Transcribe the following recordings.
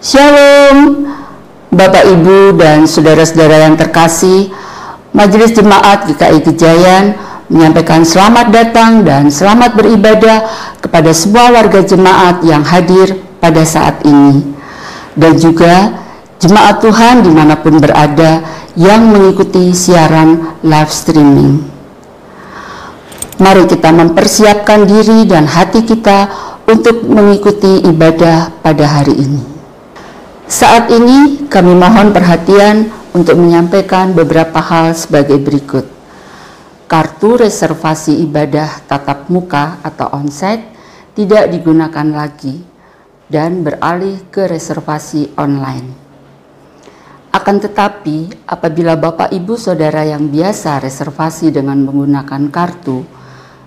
Shalom, Bapak Ibu dan saudara-saudara yang terkasih, Majelis Jemaat GKI Gejayan menyampaikan selamat datang dan selamat beribadah kepada semua warga jemaat yang hadir pada saat ini dan juga jemaat Tuhan di mana pun berada yang mengikuti siaran live streaming. Mari kita mempersiapkan diri dan hati kita untuk mengikuti ibadah pada hari ini. Saat ini kami mohon perhatian untuk menyampaikan beberapa hal sebagai berikut. Kartu reservasi ibadah tatap muka atau onsite tidak digunakan lagi dan beralih ke reservasi online. Akan tetapi, apabila Bapak Ibu Saudara yang biasa reservasi dengan menggunakan kartu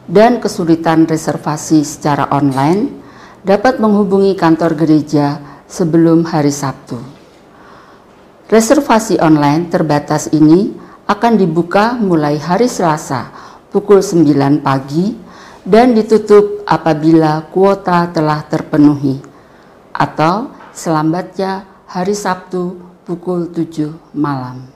dan kesulitan reservasi secara online, dapat menghubungi kantor gereja sebelum hari Sabtu. Reservasi online terbatas ini akan dibuka mulai hari Selasa pukul 9 pagi dan ditutup apabila kuota telah terpenuhi atau selambatnya hari Sabtu pukul 7 malam.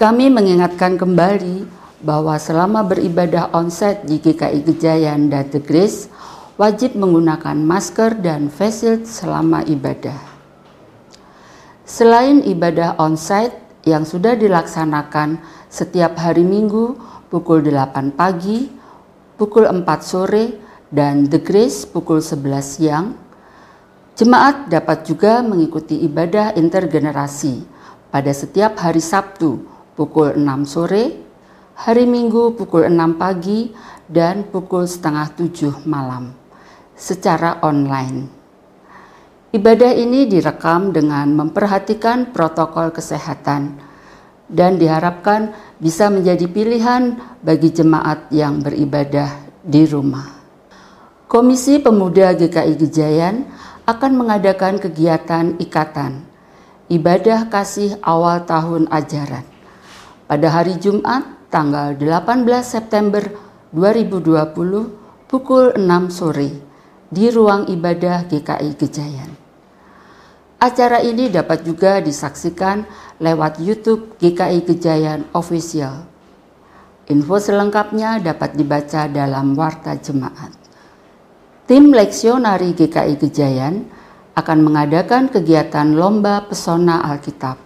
Kami mengingatkan kembali bahwa selama beribadah onsite di GKI Gejayan dan The Grace, wajib menggunakan masker dan face shield selama ibadah. Selain ibadah onsite yang sudah dilaksanakan setiap hari Minggu pukul 8 pagi, pukul 4 sore, dan The Grace pukul 11 siang, jemaat dapat juga mengikuti ibadah intergenerasi pada setiap hari Sabtu pukul 6 sore, hari Minggu pukul 6 pagi, dan pukul setengah 7 malam secara online. Ibadah ini direkam dengan memperhatikan protokol kesehatan dan diharapkan bisa menjadi pilihan bagi jemaat yang beribadah di rumah. Komisi Pemuda GKI Gejayan akan mengadakan kegiatan ikatan ibadah kasih awal tahun ajaran pada hari Jumat tanggal 18 September 2020 pukul 6 sore di ruang ibadah GKI Gejayan. Acara ini dapat juga disaksikan lewat YouTube GKI Gejayan Official. Info selengkapnya dapat dibaca dalam Warta Jemaat. Tim Leksionari GKI Gejayan akan mengadakan kegiatan Lomba Pesona Alkitab.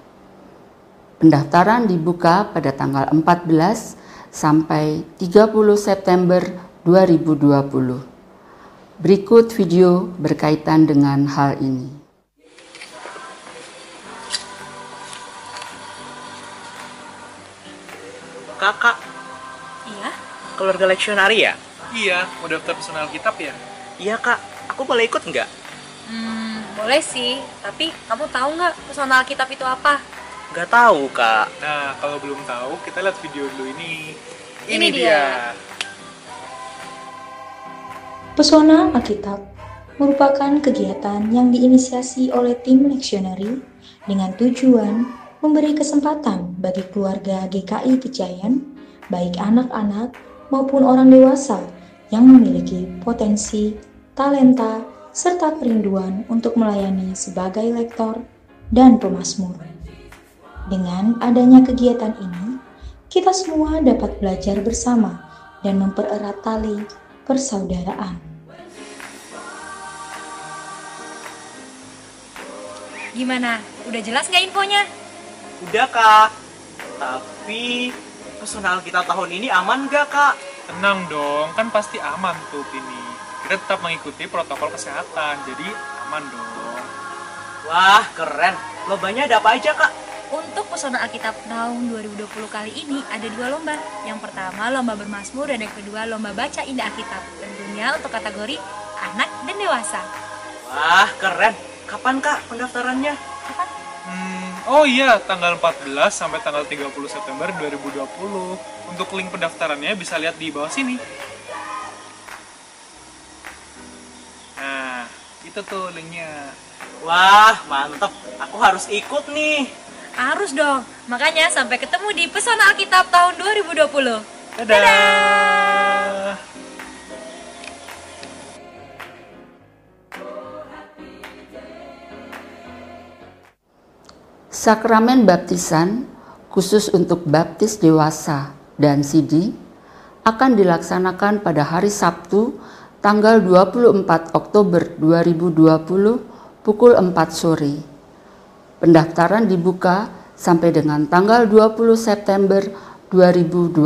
Pendaftaran dibuka pada tanggal 14 sampai 30 September 2020. Berikut video berkaitan dengan hal ini. Kakak. Iya? Keluarga leksionari ya? Iya, mau daftar personal kitab ya? Iya kak, aku boleh ikut nggak? Hmm, boleh sih. Tapi kamu tahu nggak personal kitab itu apa? Nggak tahu kak. Nah, kalau belum tahu, kita lihat video dulu ini. Ini dia. Pesona Alkitab merupakan kegiatan yang diinisiasi oleh tim leksionari dengan tujuan memberi kesempatan bagi keluarga GKI Kejayan, baik anak-anak maupun orang dewasa yang memiliki potensi, talenta, serta kerinduan untuk melayani sebagai lektor dan pemasmur. Dengan adanya kegiatan ini, kita semua dapat belajar bersama dan mempererat tali persaudaraan. Gimana? Udah jelas nggak infonya? Udah kak. Tapi personal kita tahun ini aman nggak kak? Tenang dong, kan pasti aman tuh ini. Kita tetap mengikuti protokol kesehatan, jadi aman dong. Wah keren. Lombanya ada apa aja kak? Untuk pesona Alkitab tahun 2020 kali ini ada dua lomba. Yang pertama lomba bermasmur dan yang kedua lomba baca indah Alkitab. Tentunya untuk kategori anak dan dewasa. Wah keren. Kapan kak pendaftarannya? Kapan? Hmm, oh iya, tanggal 14 sampai tanggal 30 September 2020. Untuk link pendaftarannya bisa lihat di bawah sini. Nah, itu tuh linknya. Wah mantep. Aku harus ikut nih. Harus dong. Makanya sampai ketemu di Pesona Alkitab tahun 2020. Dadah. Dadah. Sakramen baptisan khusus untuk baptis dewasa dan sidi akan dilaksanakan pada hari Sabtu tanggal 24 Oktober 2020 pukul 4 sore. Pendaftaran dibuka sampai dengan tanggal 20 September 2020.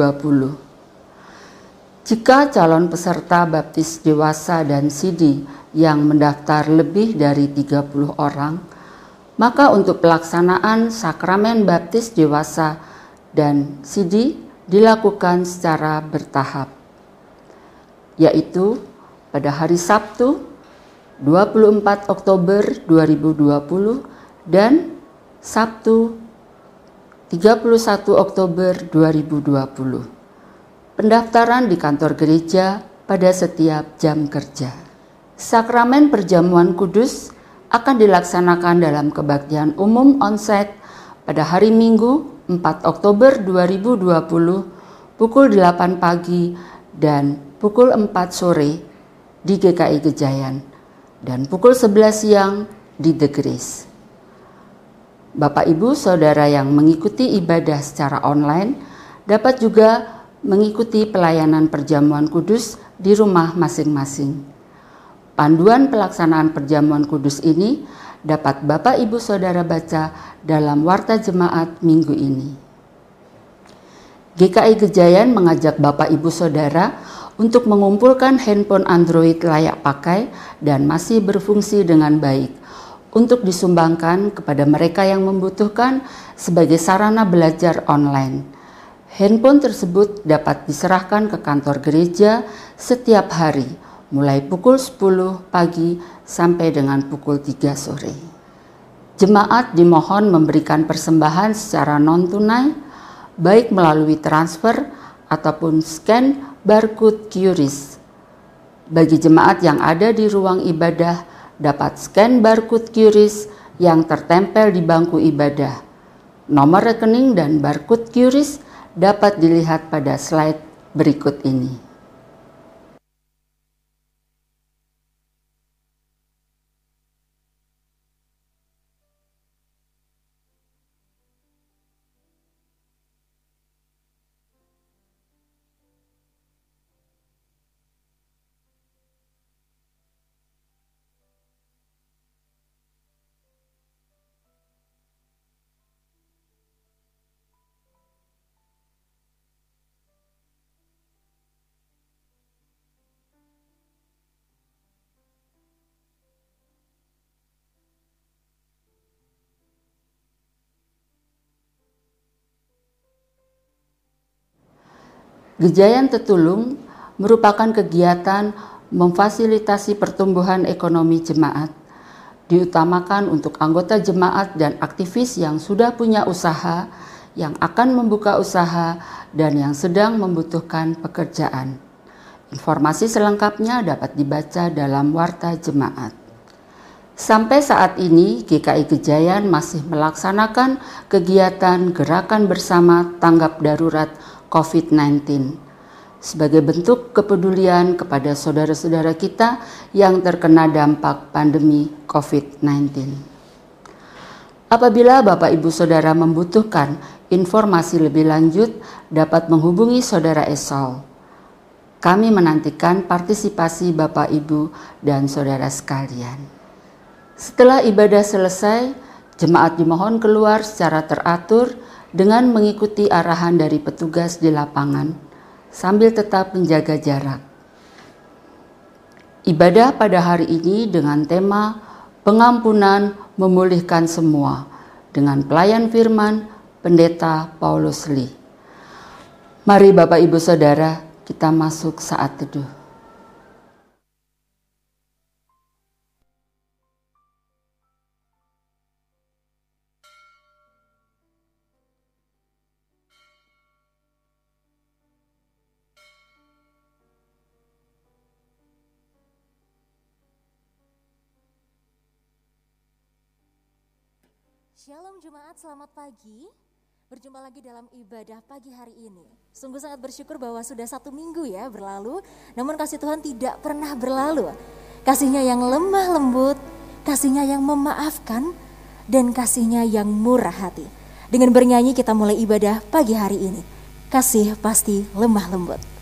Jika calon peserta baptis dewasa dan sidi yang mendaftar lebih dari 30 orang, maka untuk pelaksanaan sakramen baptis dewasa dan sidi dilakukan secara bertahap, yaitu pada hari Sabtu 24 Oktober 2020 dan Sabtu 31 Oktober 2020. Pendaftaran di kantor gereja pada setiap jam kerja. Sakramen perjamuan kudus akan dilaksanakan dalam kebaktian umum onsite pada hari Minggu 4 Oktober 2020 pukul 8 pagi dan pukul 4 sore di GKI Gejayan dan pukul 11 siang di The Grace. Bapak Ibu Saudara yang mengikuti ibadah secara online dapat juga mengikuti pelayanan perjamuan kudus di rumah masing-masing. Panduan pelaksanaan perjamuan kudus ini dapat Bapak Ibu Saudara baca dalam Warta Jemaat minggu ini. GKI Gejayan mengajak Bapak Ibu Saudara untuk mengumpulkan handphone Android layak pakai dan masih berfungsi dengan baik untuk disumbangkan kepada mereka yang membutuhkan sebagai sarana belajar online. Handphone tersebut dapat diserahkan ke kantor gereja setiap hari mulai pukul 10 pagi sampai dengan pukul 3 sore. Jemaat dimohon memberikan persembahan secara non-tunai, baik melalui transfer ataupun scan barcode QRIS. Bagi jemaat yang ada di ruang ibadah, dapat scan barcode QRIS yang tertempel di bangku ibadah. Nomor rekening dan barcode QRIS dapat dilihat pada slide berikut ini. Gejayan Tetulung merupakan kegiatan memfasilitasi pertumbuhan ekonomi jemaat, diutamakan untuk anggota jemaat dan aktivis yang sudah punya usaha, yang akan membuka usaha, dan yang sedang membutuhkan pekerjaan. Informasi selengkapnya dapat dibaca dalam Warta Jemaat. Sampai saat ini, GKI Gejayan masih melaksanakan kegiatan gerakan bersama tanggap darurat COVID-19 sebagai bentuk kepedulian kepada saudara-saudara kita yang terkena dampak pandemi COVID-19. Apabila Bapak Ibu Saudara membutuhkan informasi lebih lanjut, dapat menghubungi Saudara Esau. Kami menantikan partisipasi Bapak Ibu dan Saudara sekalian. Setelah ibadah selesai, jemaat dimohon keluar secara teratur dengan mengikuti arahan dari petugas di lapangan sambil tetap menjaga jarak. Ibadah pada hari ini dengan tema pengampunan memulihkan semua dengan pelayan firman Pendeta Paulus Lee. Mari Bapak Ibu Saudara kita masuk saat teduh. selamat pagi. Berjumpa lagi dalam ibadah pagi hari ini. Sungguh sangat bersyukur bahwa sudah satu minggu ya berlalu, namun kasih Tuhan tidak pernah berlalu. Kasihnya yang lemah lembut, kasihnya yang memaafkan, dan kasihnya yang murah hati. Dengan bernyanyi kita mulai ibadah pagi hari ini. Kasih pasti lemah lembut.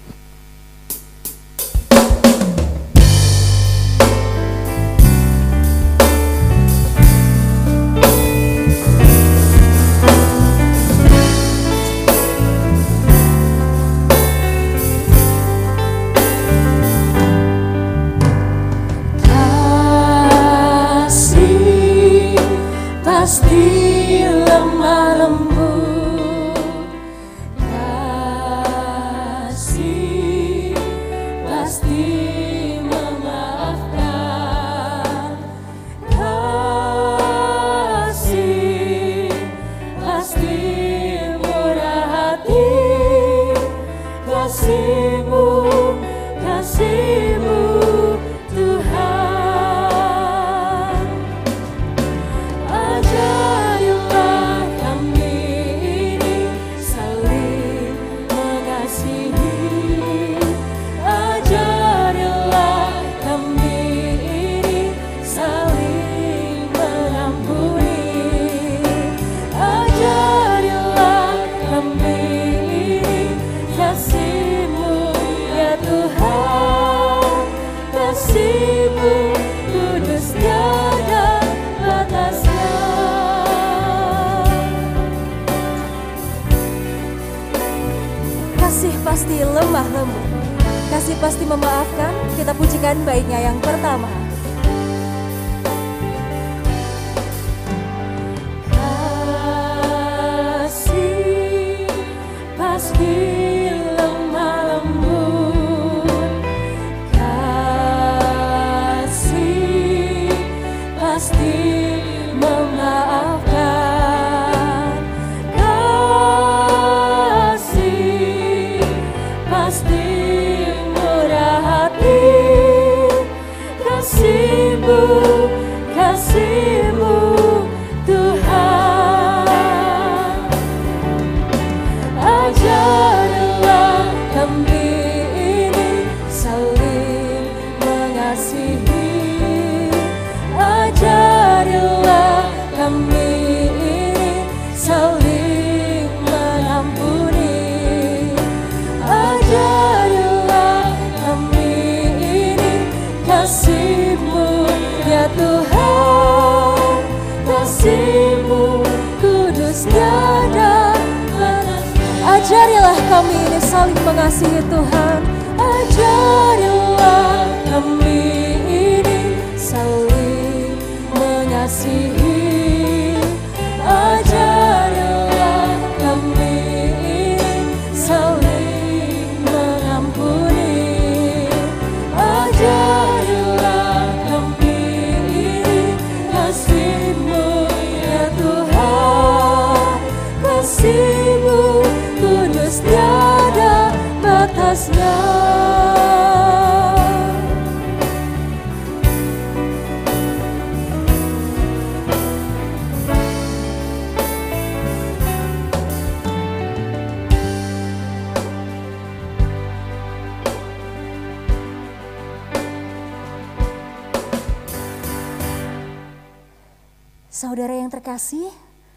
Saudara yang terkasih,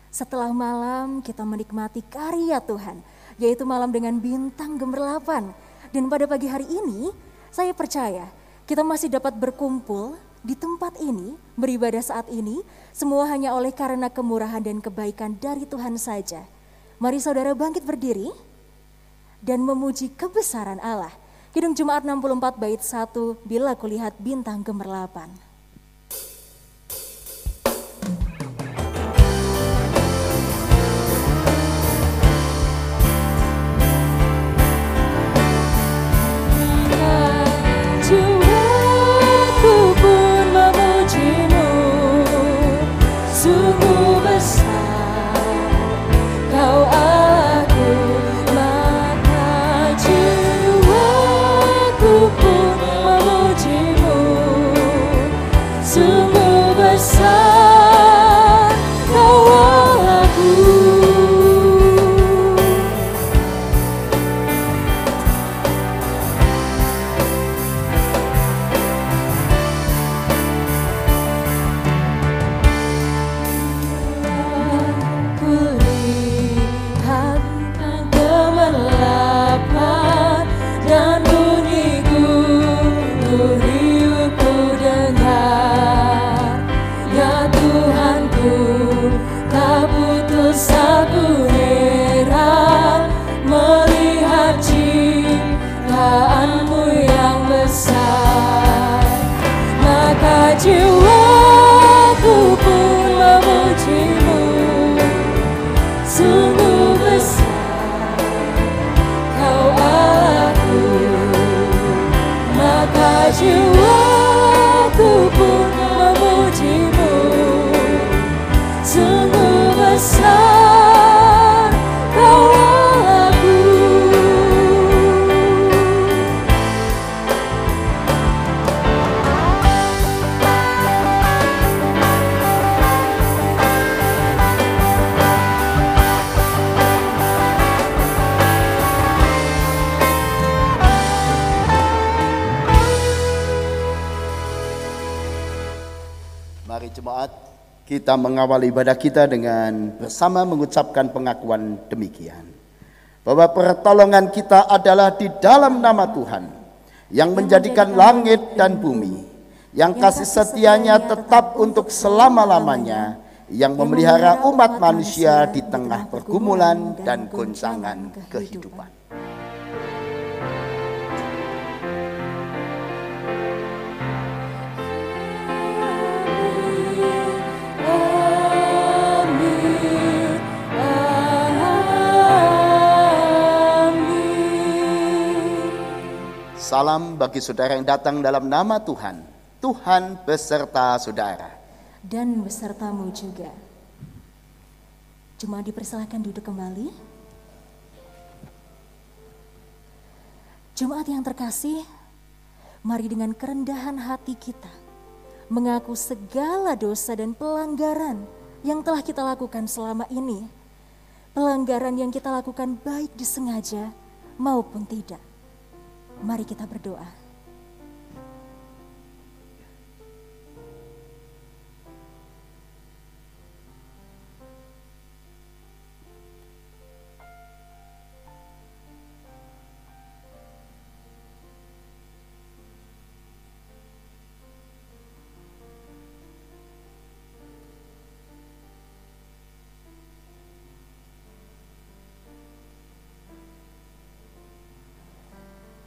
setelah malam kita menikmati karya Tuhan, yaitu malam dengan bintang gemerlapan. Dan pada pagi hari ini, saya percaya kita masih dapat berkumpul di tempat ini, beribadah saat ini, semua hanya oleh karena kemurahan dan kebaikan dari Tuhan saja. Mari saudara bangkit berdiri dan memuji kebesaran Allah. Kidung Jumat 64 bait 1 bila kulihat bintang gemerlapan. to kita mengawali ibadah kita dengan bersama mengucapkan pengakuan demikian. Bahwa pertolongan kita adalah di dalam nama Tuhan yang menjadikan langit dan bumi. Yang kasih setianya tetap untuk selama-lamanya yang memelihara umat manusia di tengah pergumulan dan goncangan kehidupan. Salam bagi saudara yang datang dalam nama Tuhan. Tuhan beserta saudara. dan besertamu juga. Cuma dipersilahkan duduk kembali. Jemaat yang terkasih, mari dengan kerendahan hati kita mengaku segala dosa dan pelanggaran yang telah kita lakukan selama ini. Pelanggaran yang kita lakukan baik disengaja maupun tidak. Mari kita berdoa.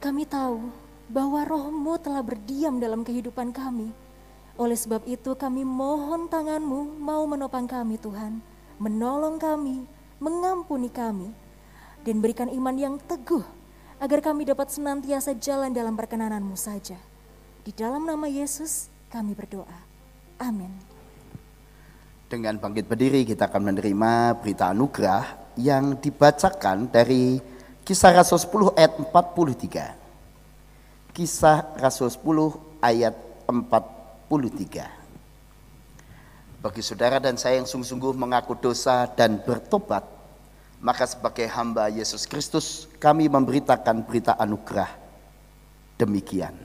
Kami tahu bahwa rohmu telah berdiam dalam kehidupan kami. Oleh sebab itu kami mohon tanganmu mau menopang kami Tuhan. Menolong kami, mengampuni kami. Dan berikan iman yang teguh agar kami dapat senantiasa jalan dalam perkenananmu saja. Di dalam nama Yesus kami berdoa. Amin. Dengan bangkit berdiri kita akan menerima berita anugerah yang dibacakan dari Kisah Rasul 10 ayat 43. Kisah Rasul 10 ayat 43. Bagi saudara dan saya yang sungguh-sungguh mengaku dosa dan bertobat, maka sebagai hamba Yesus Kristus kami memberitakan berita anugerah demikian.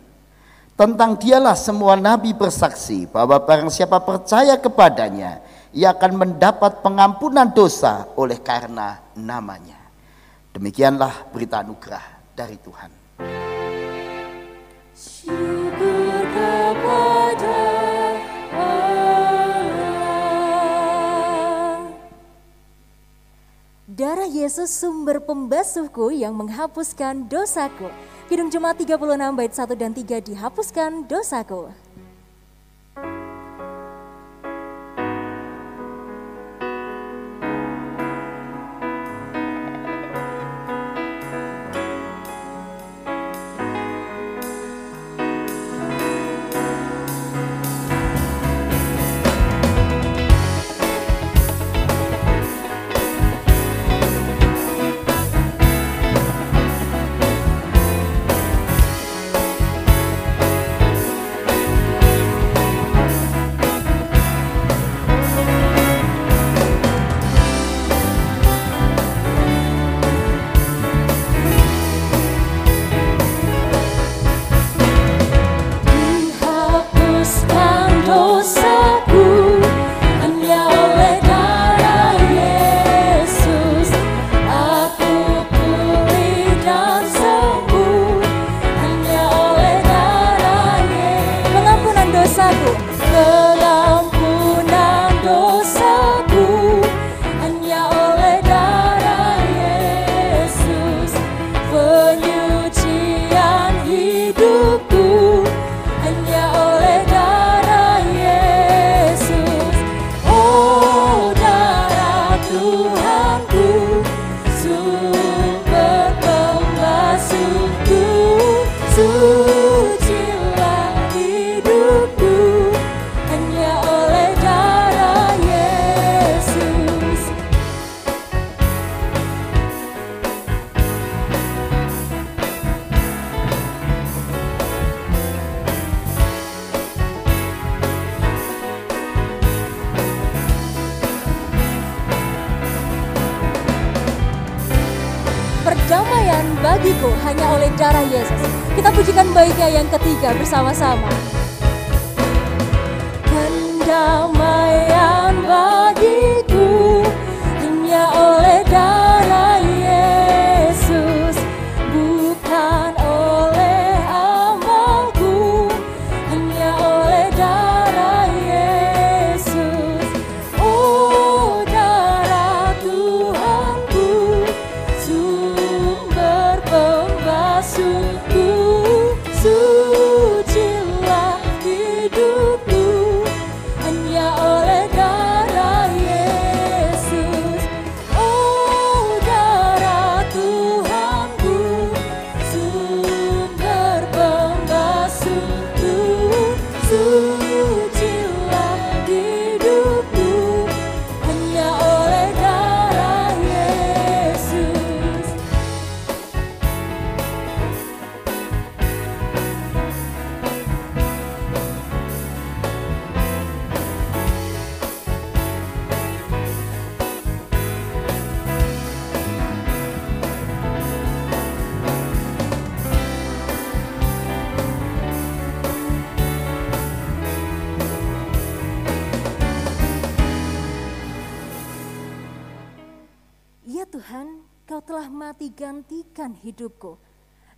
Tentang dialah semua nabi bersaksi bahwa barang siapa percaya kepadanya, ia akan mendapat pengampunan dosa oleh karena namanya. Demikianlah berita anugerah dari Tuhan. Darah Yesus sumber pembasuhku yang menghapuskan dosaku. Kidung Jemaat 36 bait 1 dan 3 dihapuskan dosaku.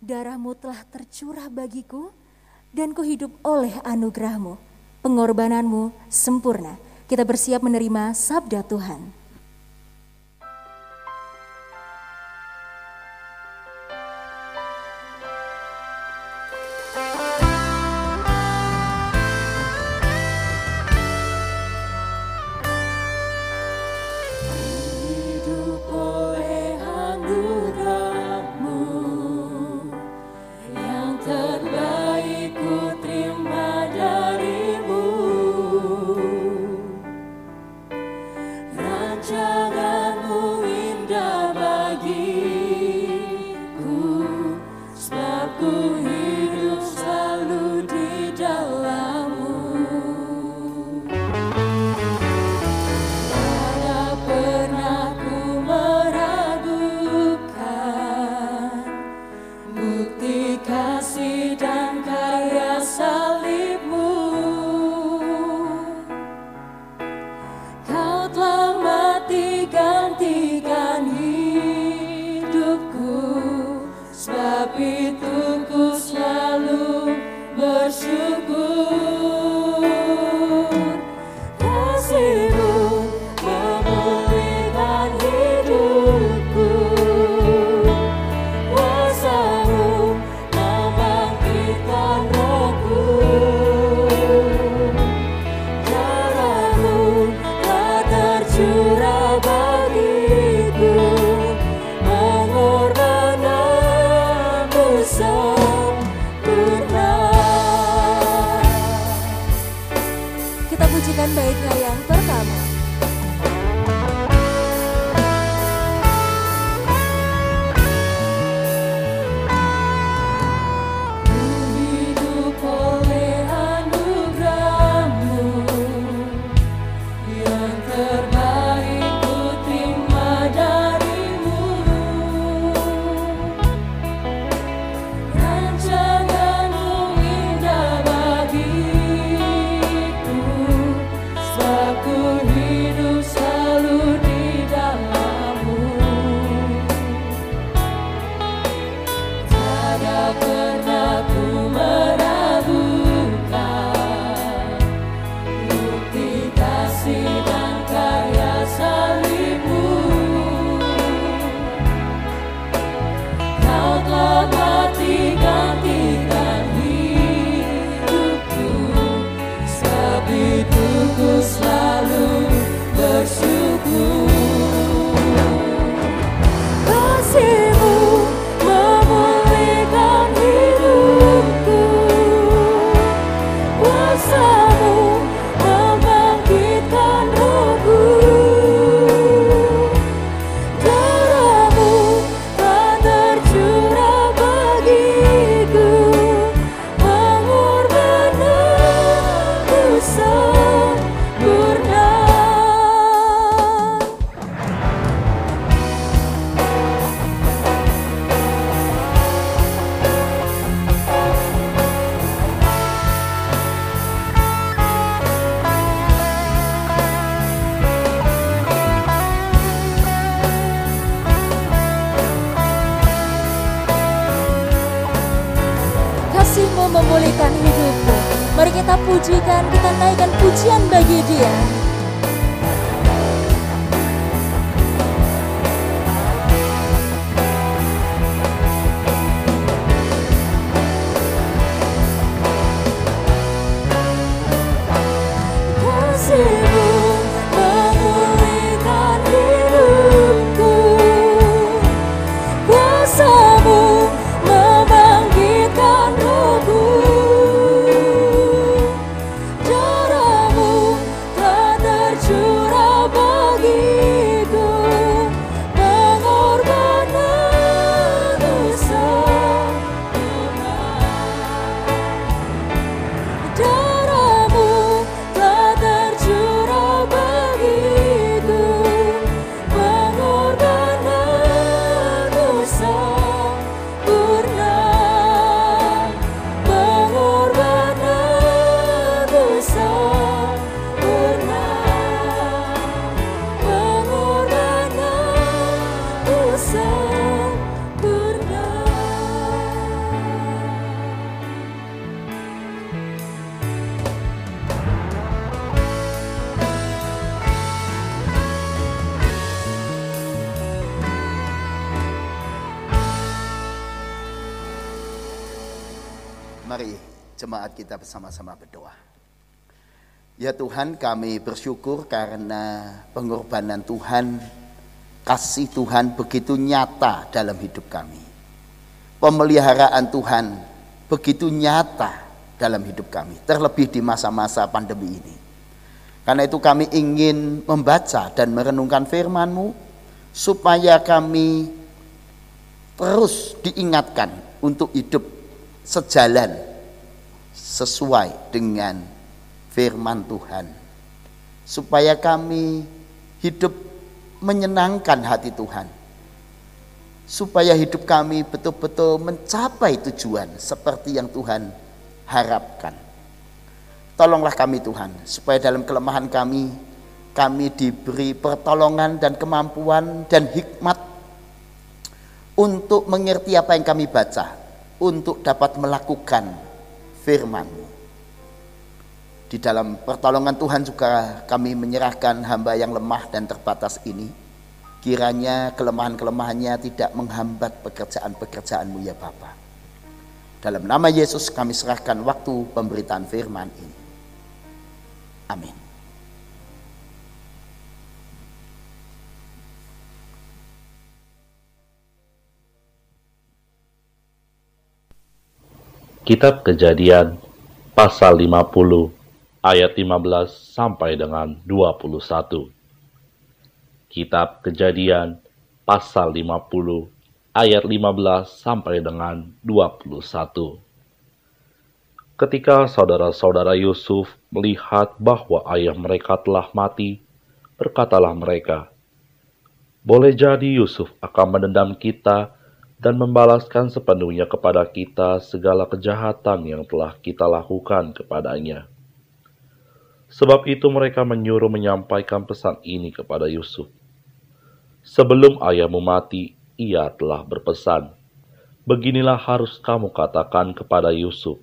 Darahmu telah tercurah bagiku dan ku hidup oleh anugerahmu. Pengorbananmu sempurna. Kita bersiap menerima sabda Tuhan. Bersama-sama berdoa. Ya Tuhan kami bersyukur karena pengorbanan Tuhan, kasih Tuhan begitu nyata dalam hidup kami. Pemeliharaan Tuhan begitu nyata dalam hidup kami, terlebih di masa-masa pandemi ini. Karena itu kami ingin membaca dan merenungkan firman-Mu supaya kami terus diingatkan untuk hidup sejalan sesuai dengan firman Tuhan. Supaya kami hidup menyenangkan hati Tuhan. Supaya hidup kami betul-betul mencapai tujuan seperti yang Tuhan harapkan. Tolonglah kami Tuhan supaya dalam kelemahan kami kami diberi pertolongan dan kemampuan dan hikmat untuk mengerti apa yang kami baca untuk dapat melakukan firman-Mu. Di dalam pertolongan Tuhan juga kami menyerahkan hamba yang lemah dan terbatas ini. Kiranya kelemahan-kelemahannya tidak menghambat pekerjaan-pekerjaan-Mu ya Bapa. Dalam nama Yesus kami serahkan waktu pemberitaan firman ini. Amin. Kitab Kejadian pasal 50 ayat 15 sampai dengan 21. Kitab Kejadian pasal 50 ayat 15 sampai dengan 21. Ketika saudara-saudara Yusuf melihat bahwa ayah mereka telah mati, berkatalah mereka, "Boleh jadi Yusuf akan menendam kita dan membalaskan sepenuhnya kepada kita segala kejahatan yang telah kita lakukan kepadanya." Sebab itu mereka menyuruh menyampaikan pesan ini kepada Yusuf. Sebelum ayahmu mati, ia telah berpesan, Beginilah harus kamu katakan kepada Yusuf,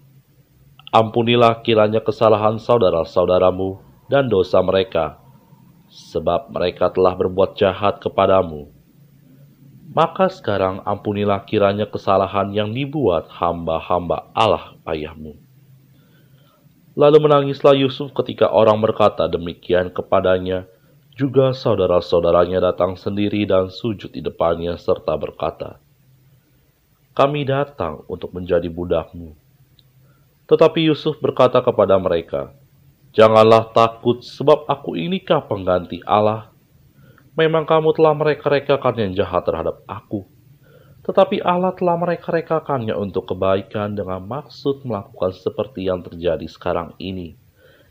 Ampunilah kiranya kesalahan saudara-saudaramu dan dosa mereka, sebab mereka telah berbuat jahat kepadamu. Maka sekarang ampunilah kiranya kesalahan yang dibuat hamba-hamba Allah ayahmu. Lalu menangislah Yusuf ketika orang berkata demikian kepadanya, juga saudara-saudaranya datang sendiri dan sujud di depannya serta berkata, Kami datang untuk menjadi budakmu. Tetapi Yusuf berkata kepada mereka, Janganlah takut sebab aku inikah pengganti Allah. Memang kamu telah mereka-rekakan yang jahat terhadap aku. Tetapi Allah telah mereka-rekakannya untuk kebaikan dengan maksud melakukan seperti yang terjadi sekarang ini,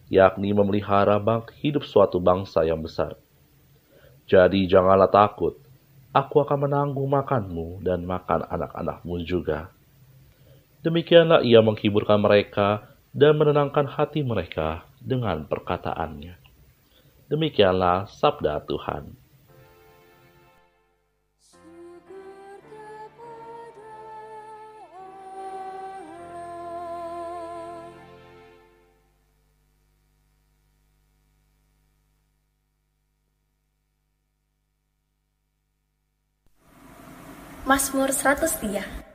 yakni memelihara bang hidup suatu bangsa yang besar. Jadi janganlah takut, aku akan menanggung makanmu dan makan anak-anakmu juga. Demikianlah ia menghiburkan mereka dan menenangkan hati mereka dengan perkataannya. Demikianlah sabda Tuhan. Mazmur 103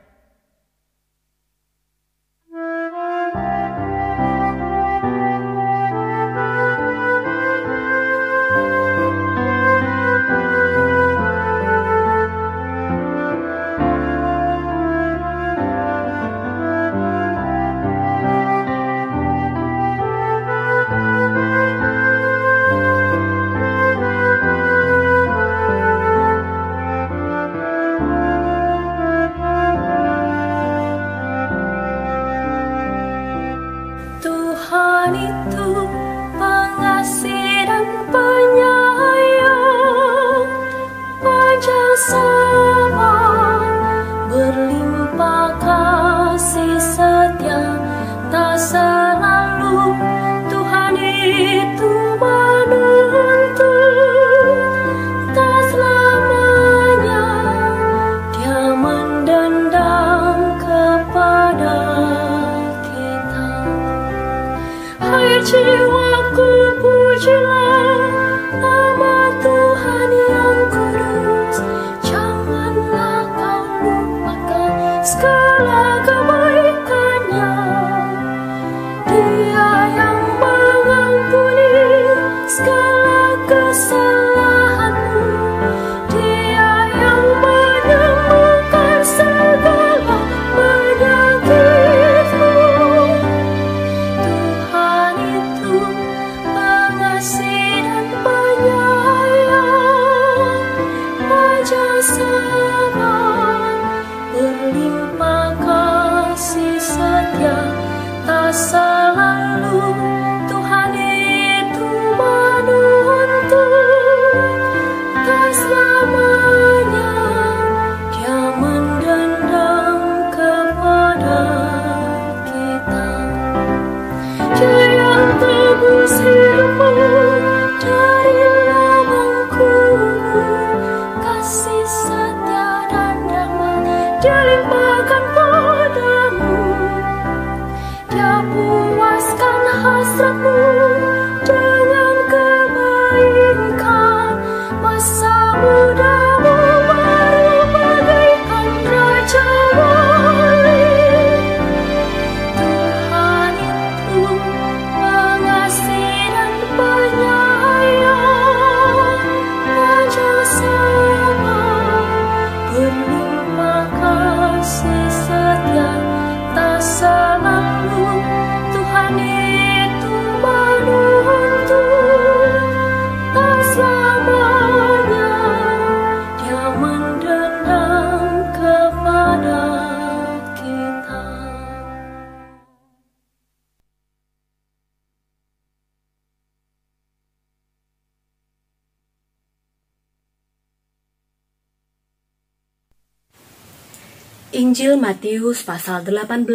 Matius pasal 18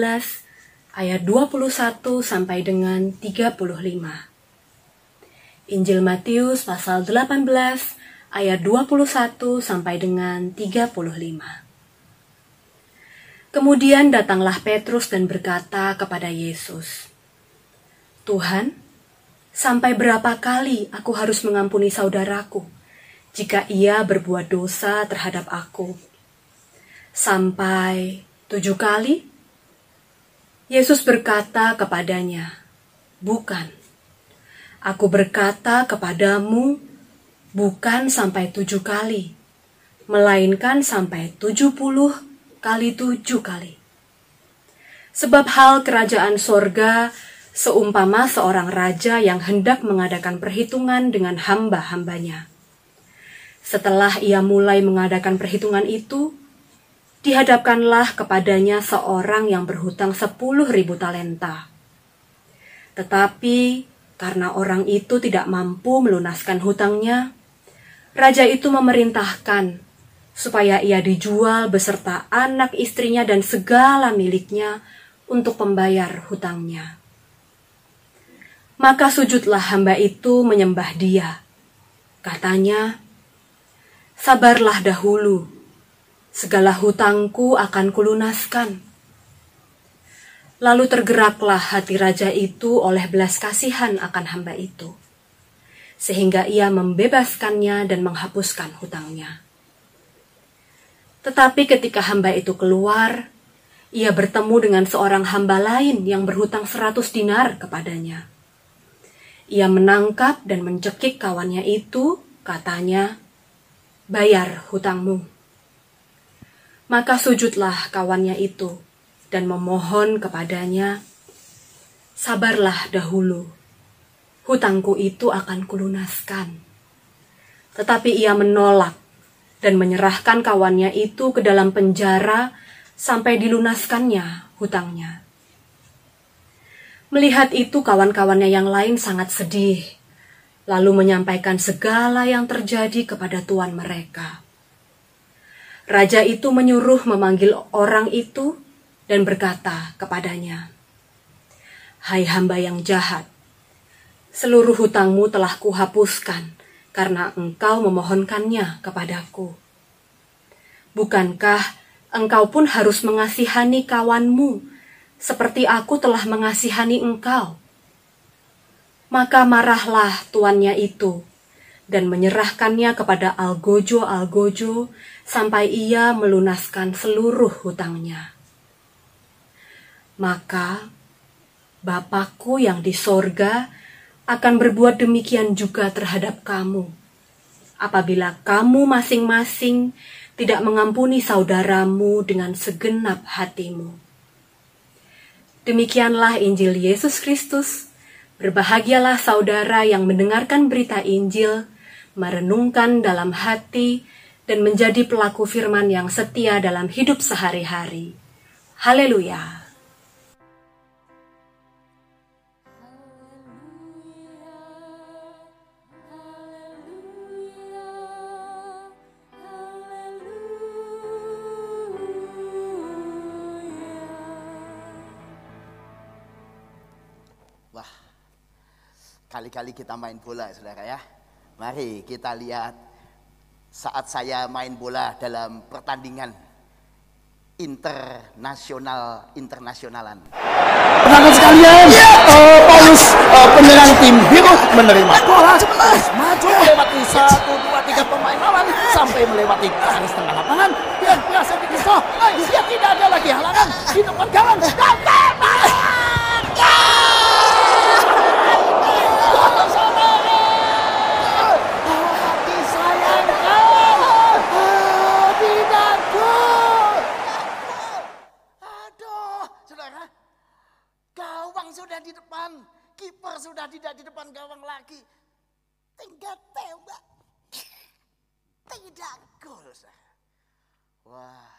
ayat 21 sampai dengan 35. Injil Matius pasal 18 ayat 21 sampai dengan 35. Kemudian datanglah Petrus dan berkata kepada Yesus, Tuhan, sampai berapa kali aku harus mengampuni saudaraku jika ia berbuat dosa terhadap aku? Sampai tujuh kali? Yesus berkata kepadanya, Bukan. Aku berkata kepadamu, bukan sampai tujuh kali, melainkan sampai tujuh puluh kali tujuh kali. Sebab hal kerajaan sorga seumpama seorang raja yang hendak mengadakan perhitungan dengan hamba-hambanya. Setelah ia mulai mengadakan perhitungan itu, dihadapkanlah kepadanya seorang yang berhutang sepuluh ribu talenta. Tetapi karena orang itu tidak mampu melunaskan hutangnya, raja itu memerintahkan supaya ia dijual beserta anak istrinya dan segala miliknya untuk pembayar hutangnya. Maka sujudlah hamba itu menyembah dia. Katanya, Sabarlah dahulu, segala hutangku akan kulunaskan. Lalu tergeraklah hati raja itu oleh belas kasihan akan hamba itu, sehingga ia membebaskannya dan menghapuskan hutangnya. Tetapi ketika hamba itu keluar, ia bertemu dengan seorang hamba lain yang berhutang seratus dinar kepadanya. Ia menangkap dan mencekik kawannya itu, katanya, bayar hutangmu. Maka sujudlah kawannya itu dan memohon kepadanya, sabarlah dahulu, hutangku itu akan kulunaskan. Tetapi ia menolak dan menyerahkan kawannya itu ke dalam penjara sampai dilunaskannya hutangnya. Melihat itu kawan-kawannya yang lain sangat sedih, lalu menyampaikan segala yang terjadi kepada tuan mereka. Raja itu menyuruh memanggil orang itu dan berkata kepadanya, Hai hamba yang jahat, seluruh hutangmu telah kuhapuskan karena engkau memohonkannya kepadaku. Bukankah engkau pun harus mengasihani kawanmu seperti aku telah mengasihani engkau? Maka marahlah tuannya itu dan menyerahkannya kepada Algojo-Algojo sampai ia melunaskan seluruh hutangnya. Maka Bapakku yang di sorga akan berbuat demikian juga terhadap kamu. Apabila kamu masing-masing tidak mengampuni saudaramu dengan segenap hatimu. Demikianlah Injil Yesus Kristus. Berbahagialah saudara yang mendengarkan berita Injil, merenungkan dalam hati, dan menjadi pelaku firman yang setia dalam hidup sehari-hari. Haleluya! Wah, kali-kali kita main bola, saudara ya. Mari kita lihat saat saya main bola dalam pertandingan internasional internasionalan. Penangan sekalian, eh, Paulus eh, penyerang tim biru menerima bola. terus maju melewati satu dua tiga pemain lawan sampai melewati garis tengah lapangan. Dan berhasil dikisoh. Dia tidak ada lagi halangan. Di depan gawang. Dan tembak! Tidak gol. Aduh, saudara. Gawang sudah di depan. Kiper sudah tidak di depan gawang lagi. Tinggal tembak. Tidak gol. Wah.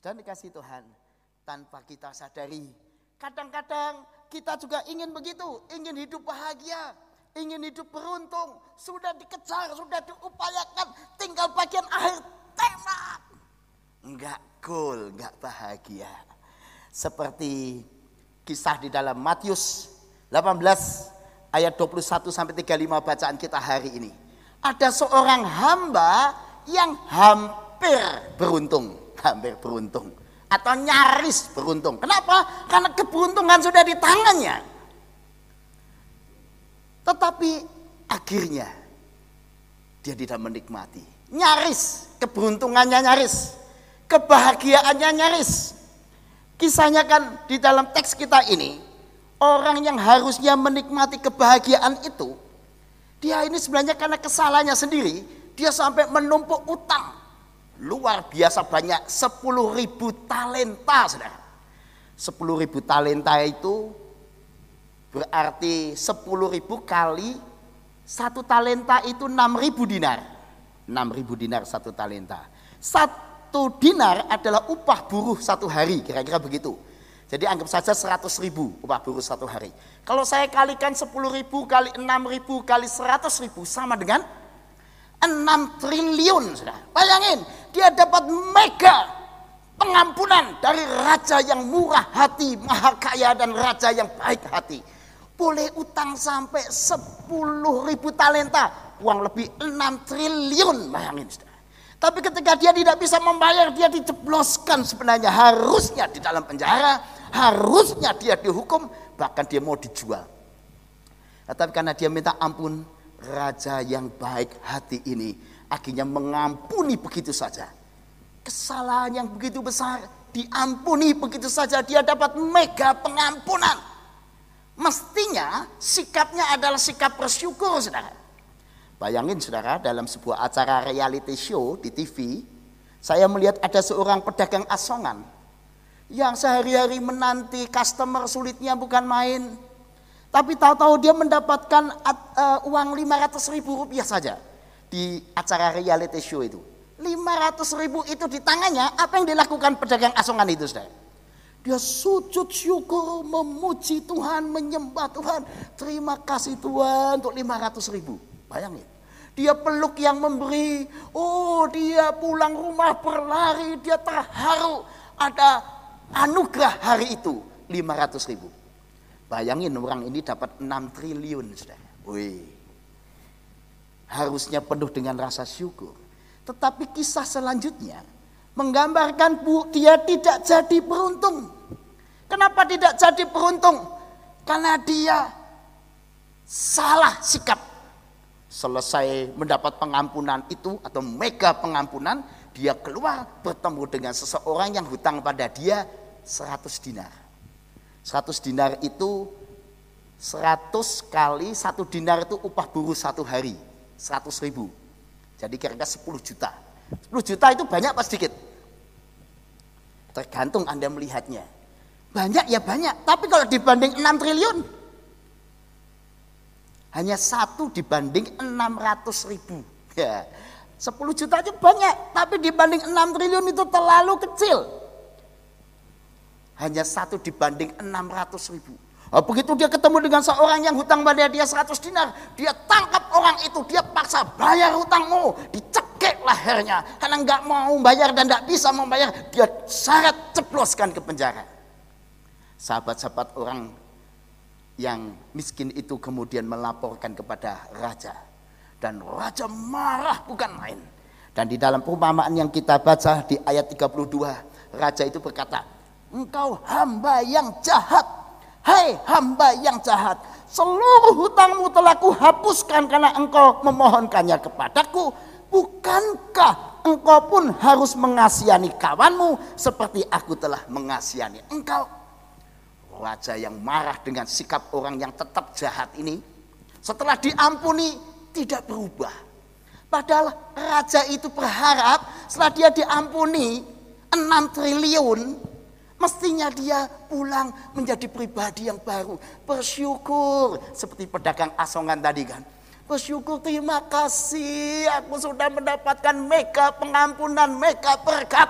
Dan dikasih Tuhan. Tanpa kita sadari. Kadang-kadang kita juga ingin begitu. Ingin hidup bahagia. Ingin hidup beruntung. Sudah dikejar, sudah diupayakan. Tinggal bagian akhir tembak. Enggak cool, enggak bahagia. Seperti kisah di dalam Matius 18 ayat 21 sampai 35 bacaan kita hari ini. Ada seorang hamba yang hampir beruntung, hampir beruntung atau nyaris beruntung. Kenapa? Karena keberuntungan sudah di tangannya. Tetapi akhirnya dia tidak menikmati. Nyaris, keberuntungannya nyaris. Kebahagiaannya nyaris. Kisahnya kan di dalam teks kita ini, orang yang harusnya menikmati kebahagiaan itu, dia ini sebenarnya karena kesalahannya sendiri, dia sampai menumpuk utang. Luar biasa banyak, 10 ribu talenta, saudara. 10 ribu talenta itu berarti 10 ribu kali satu talenta itu 6 ribu dinar. 6 ribu dinar satu talenta. Satu dinar adalah upah buruh satu hari, kira-kira begitu. Jadi anggap saja 100 ribu upah buruh satu hari. Kalau saya kalikan 10 ribu kali 6 ribu kali 100 ribu sama dengan 6 triliun. Saudara. Bayangin, dia dapat mega pengampunan dari raja yang murah hati, maha kaya dan raja yang baik hati. Boleh utang sampai 10 ribu talenta, uang lebih 6 triliun, bayangin. Saudara. Tapi ketika dia tidak bisa membayar, dia dijebloskan sebenarnya harusnya di dalam penjara, harusnya dia dihukum, bahkan dia mau dijual. Tetapi karena dia minta ampun, raja yang baik hati ini akhirnya mengampuni begitu saja. kesalahan yang begitu besar diampuni begitu saja dia dapat mega pengampunan. Mestinya sikapnya adalah sikap bersyukur saudara. Bayangin saudara dalam sebuah acara reality show di TV, saya melihat ada seorang pedagang asongan yang sehari-hari menanti customer sulitnya bukan main. Tapi tahu-tahu dia mendapatkan uh, uang 500 ribu rupiah saja di acara reality show itu. 500 ribu itu di tangannya, apa yang dilakukan pedagang asongan itu saudara? Dia sujud syukur, memuji Tuhan, menyembah Tuhan. Terima kasih Tuhan untuk 500 ribu. Bayangin. Dia peluk yang memberi. Oh dia pulang rumah berlari. Dia terharu. Ada anugerah hari itu. 500 ribu. Bayangin orang ini dapat 6 triliun. Saudara. Wih. Harusnya penuh dengan rasa syukur. Tetapi kisah selanjutnya menggambarkan bu dia tidak jadi beruntung. Kenapa tidak jadi beruntung? Karena dia salah sikap. Selesai mendapat pengampunan itu atau mega pengampunan, dia keluar bertemu dengan seseorang yang hutang pada dia 100 dinar. 100 dinar itu 100 kali satu dinar itu upah buruh satu hari, 100 ribu. Jadi kira-kira 10 juta. 10 juta itu banyak apa sedikit? Tergantung Anda melihatnya. Banyak ya banyak. Tapi kalau dibanding 6 triliun. Hanya satu dibanding 600 ribu. Ya, 10 juta aja banyak. Tapi dibanding 6 triliun itu terlalu kecil. Hanya satu dibanding 600 ribu. Oh, begitu dia ketemu dengan seorang yang hutang pada dia 100 dinar, dia tangkap orang itu, dia paksa bayar hutangmu, dicekik lehernya karena nggak mau bayar dan nggak bisa membayar, dia syarat ceploskan ke penjara. Sahabat-sahabat orang yang miskin itu kemudian melaporkan kepada raja dan raja marah bukan main. Dan di dalam perumpamaan yang kita baca di ayat 32, raja itu berkata, "Engkau hamba yang jahat, Hai hamba yang jahat, seluruh hutangmu telah kuhapuskan karena engkau memohonkannya kepadaku. Bukankah engkau pun harus mengasihani kawanmu seperti aku telah mengasihani engkau? Raja yang marah dengan sikap orang yang tetap jahat ini, setelah diampuni tidak berubah. Padahal raja itu berharap setelah dia diampuni 6 triliun Mestinya dia pulang menjadi pribadi yang baru. Bersyukur. Seperti pedagang asongan tadi kan. Bersyukur terima kasih. Aku sudah mendapatkan mega pengampunan, mega berkat.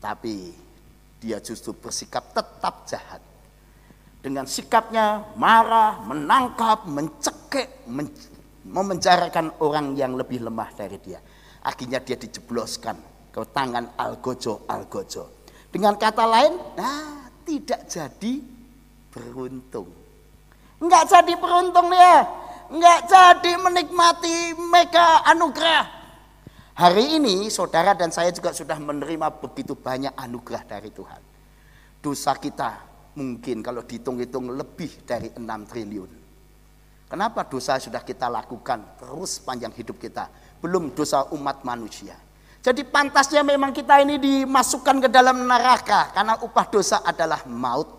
Tapi dia justru bersikap tetap jahat. Dengan sikapnya marah, menangkap, mencekik, men memenjarakan orang yang lebih lemah dari dia. Akhirnya dia dijebloskan ke tangan Algojo-Algojo. Dengan kata lain, nah tidak jadi beruntung. Enggak jadi beruntung ya. Enggak jadi menikmati mega anugerah. Hari ini saudara dan saya juga sudah menerima begitu banyak anugerah dari Tuhan. Dosa kita mungkin kalau dihitung-hitung lebih dari 6 triliun. Kenapa dosa sudah kita lakukan terus panjang hidup kita? Belum dosa umat manusia. Jadi pantasnya memang kita ini dimasukkan ke dalam neraka karena upah dosa adalah maut.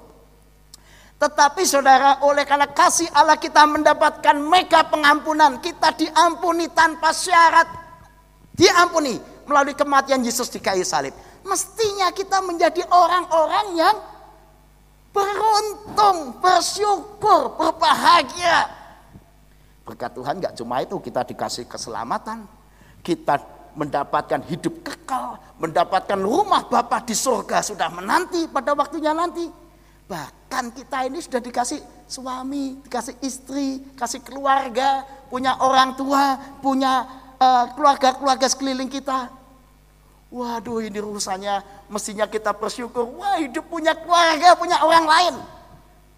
Tetapi saudara, oleh karena kasih Allah kita mendapatkan mega pengampunan, kita diampuni tanpa syarat. Diampuni melalui kematian Yesus di kayu salib. Mestinya kita menjadi orang-orang yang beruntung, bersyukur, berbahagia. Berkat Tuhan gak cuma itu, kita dikasih keselamatan. Kita mendapatkan hidup kekal, mendapatkan rumah Bapa di surga sudah menanti pada waktunya nanti. Bahkan kita ini sudah dikasih suami, dikasih istri, kasih keluarga, punya orang tua, punya eh, keluarga-keluarga uh, sekeliling kita. Waduh ini urusannya mestinya kita bersyukur. Wah hidup punya keluarga, punya orang lain.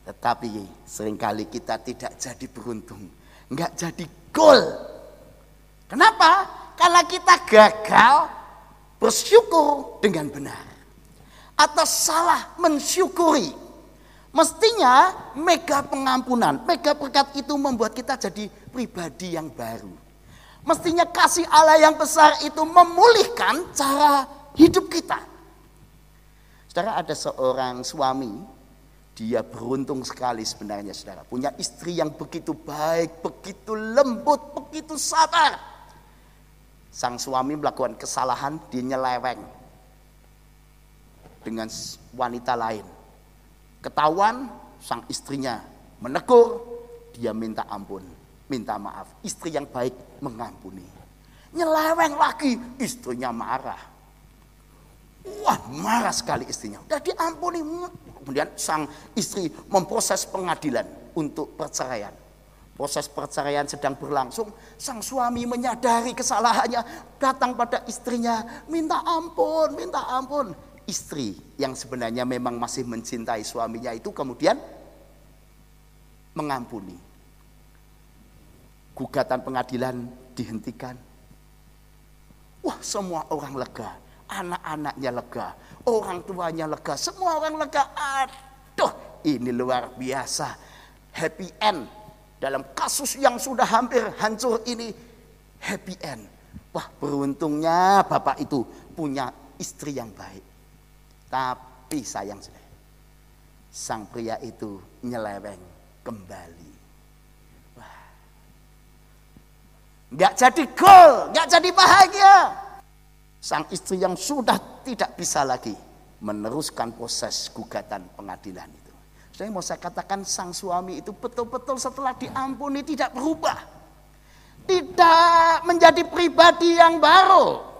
Tetapi sering kali kita tidak jadi beruntung. Enggak jadi goal. Kenapa? Karena kita gagal bersyukur dengan benar. Atau salah mensyukuri. Mestinya mega pengampunan, mega berkat itu membuat kita jadi pribadi yang baru. Mestinya kasih Allah yang besar itu memulihkan cara hidup kita. Saudara ada seorang suami, dia beruntung sekali sebenarnya saudara. Punya istri yang begitu baik, begitu lembut, begitu sabar. Sang suami melakukan kesalahan, dia nyeleweng dengan wanita lain. Ketahuan sang istrinya menegur, dia minta ampun, minta maaf. Istri yang baik mengampuni. Nyeleweng lagi, istrinya marah. Wah marah sekali istrinya. Udah diampuni. Kemudian sang istri memproses pengadilan untuk perceraian. Proses perceraian sedang berlangsung. Sang suami menyadari kesalahannya. Datang pada istrinya. Minta ampun, minta ampun. Istri yang sebenarnya memang masih mencintai suaminya itu kemudian mengampuni. Gugatan pengadilan dihentikan. Wah semua orang lega anak-anaknya lega, orang tuanya lega, semua orang lega. Aduh, ini luar biasa. Happy end dalam kasus yang sudah hampir hancur ini happy end. Wah, beruntungnya bapak itu punya istri yang baik. Tapi sayang sekali, sang pria itu nyeleweng kembali. Wah. Nggak jadi gol, nggak jadi bahagia sang istri yang sudah tidak bisa lagi meneruskan proses gugatan pengadilan itu. Saya mau saya katakan sang suami itu betul-betul setelah diampuni tidak berubah. Tidak menjadi pribadi yang baru.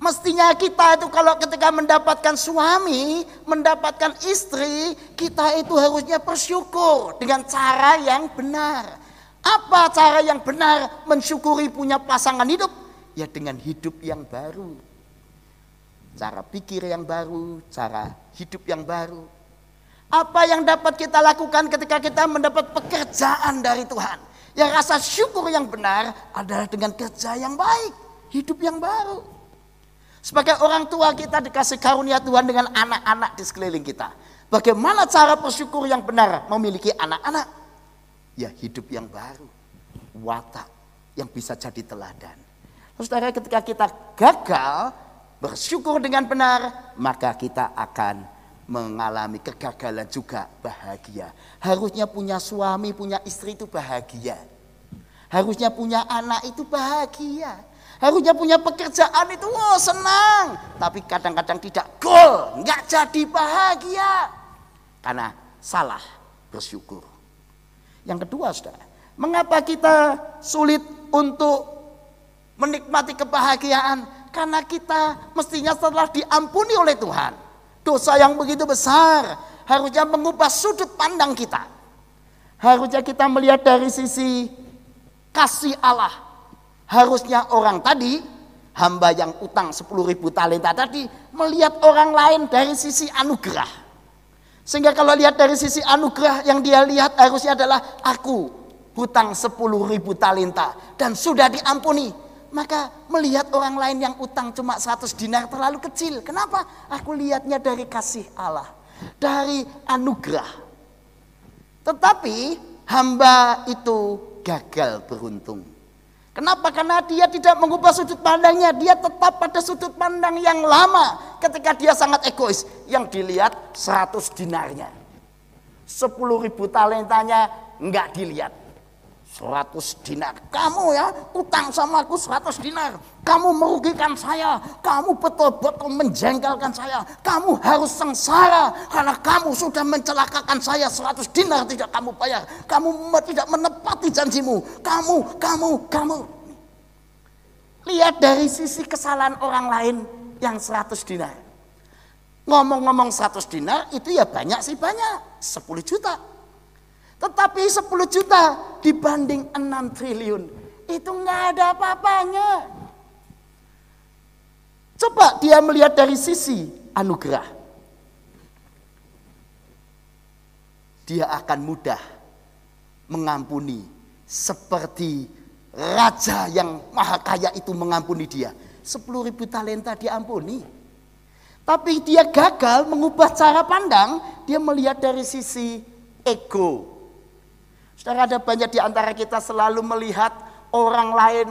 Mestinya kita itu kalau ketika mendapatkan suami, mendapatkan istri, kita itu harusnya bersyukur dengan cara yang benar. Apa cara yang benar mensyukuri punya pasangan hidup? Ya dengan hidup yang baru. Cara pikir yang baru, cara hidup yang baru. Apa yang dapat kita lakukan ketika kita mendapat pekerjaan dari Tuhan? Ya rasa syukur yang benar adalah dengan kerja yang baik, hidup yang baru. Sebagai orang tua kita dikasih karunia Tuhan dengan anak-anak di sekeliling kita. Bagaimana cara bersyukur yang benar memiliki anak-anak? Ya hidup yang baru, watak yang bisa jadi teladan. Saudara ketika kita gagal bersyukur dengan benar, maka kita akan mengalami kegagalan juga bahagia. Harusnya punya suami, punya istri itu bahagia. Harusnya punya anak itu bahagia. Harusnya punya pekerjaan itu oh senang. Tapi kadang-kadang tidak goal, nggak jadi bahagia. Karena salah bersyukur. Yang kedua saudara, mengapa kita sulit untuk menikmati kebahagiaan karena kita mestinya setelah diampuni oleh Tuhan. Dosa yang begitu besar harusnya mengubah sudut pandang kita. Harusnya kita melihat dari sisi kasih Allah. Harusnya orang tadi, hamba yang utang 10 ribu talenta tadi, melihat orang lain dari sisi anugerah. Sehingga kalau lihat dari sisi anugerah yang dia lihat harusnya adalah aku hutang 10 ribu talenta dan sudah diampuni maka melihat orang lain yang utang cuma 100 dinar terlalu kecil. Kenapa? Aku lihatnya dari kasih Allah. Dari anugerah. Tetapi hamba itu gagal beruntung. Kenapa? Karena dia tidak mengubah sudut pandangnya. Dia tetap pada sudut pandang yang lama. Ketika dia sangat egois. Yang dilihat 100 dinarnya. 10 ribu talentanya nggak dilihat. 100 dinar. Kamu ya utang sama aku 100 dinar. Kamu merugikan saya. Kamu betul-betul menjengkelkan saya. Kamu harus sengsara karena kamu sudah mencelakakan saya 100 dinar tidak kamu bayar. Kamu tidak menepati janjimu. Kamu, kamu, kamu. Lihat dari sisi kesalahan orang lain yang 100 dinar. Ngomong-ngomong 100 dinar itu ya banyak sih banyak. 10 juta. Tetapi 10 juta dibanding 6 triliun. Itu nggak ada apa-apanya. Coba dia melihat dari sisi anugerah. Dia akan mudah mengampuni seperti raja yang maha kaya itu mengampuni dia. 10 ribu talenta diampuni. Tapi dia gagal mengubah cara pandang, dia melihat dari sisi ego, Saudara ada banyak di antara kita selalu melihat orang lain,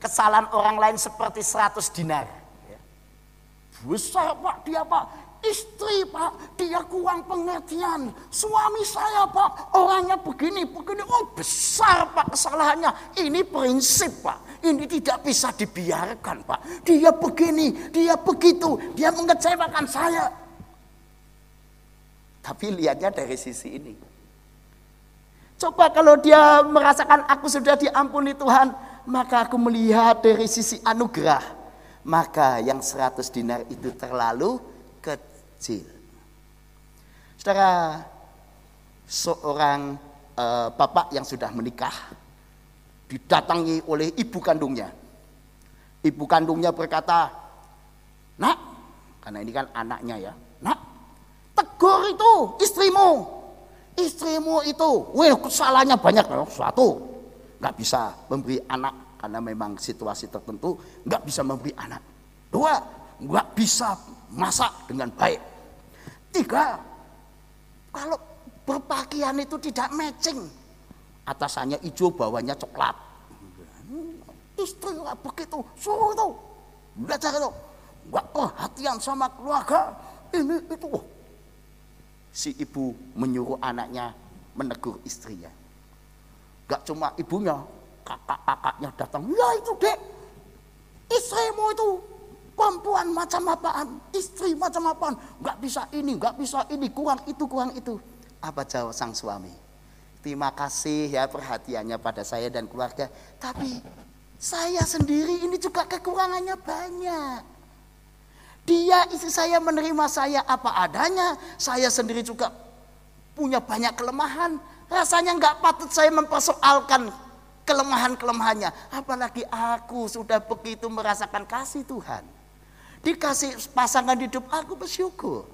kesalahan orang lain seperti 100 dinar. Besar Pak, dia Pak. Istri Pak, dia kurang pengertian. Suami saya Pak, orangnya begini, begini. Oh besar Pak kesalahannya. Ini prinsip Pak. Ini tidak bisa dibiarkan Pak. Dia begini, dia begitu. Dia mengecewakan saya. Tapi lihatnya dari sisi ini. Coba kalau dia merasakan aku sudah diampuni Tuhan, maka aku melihat dari sisi anugerah. Maka yang 100 dinar itu terlalu kecil. Saudara, seorang uh, bapak yang sudah menikah didatangi oleh ibu kandungnya. Ibu kandungnya berkata, "Nak, karena ini kan anaknya ya. Nak, tegur itu istrimu. Istrimu itu, weh kesalahannya banyak loh. Satu, nggak bisa memberi anak karena memang situasi tertentu nggak bisa memberi anak. Dua, nggak bisa masak dengan baik. Tiga, kalau berpakaian itu tidak matching. Atasannya hijau, bawahnya coklat. Istri nggak begitu, suruh itu. Belajar itu. Nggak perhatian sama keluarga. Ini itu. Si ibu menyuruh anaknya menegur istrinya. Gak cuma ibunya, kakak-kakaknya datang. Ya itu dek, istrimu itu Perempuan macam apaan, istri macam apaan, nggak bisa ini, nggak bisa ini, kurang itu, kurang itu. Apa jawab sang suami? Terima kasih ya perhatiannya pada saya dan keluarga. Tapi saya sendiri ini juga kekurangannya banyak. Dia istri saya menerima saya apa adanya. Saya sendiri juga punya banyak kelemahan. Rasanya nggak patut saya mempersoalkan kelemahan-kelemahannya. Apalagi aku sudah begitu merasakan kasih Tuhan. Dikasih pasangan hidup aku bersyukur.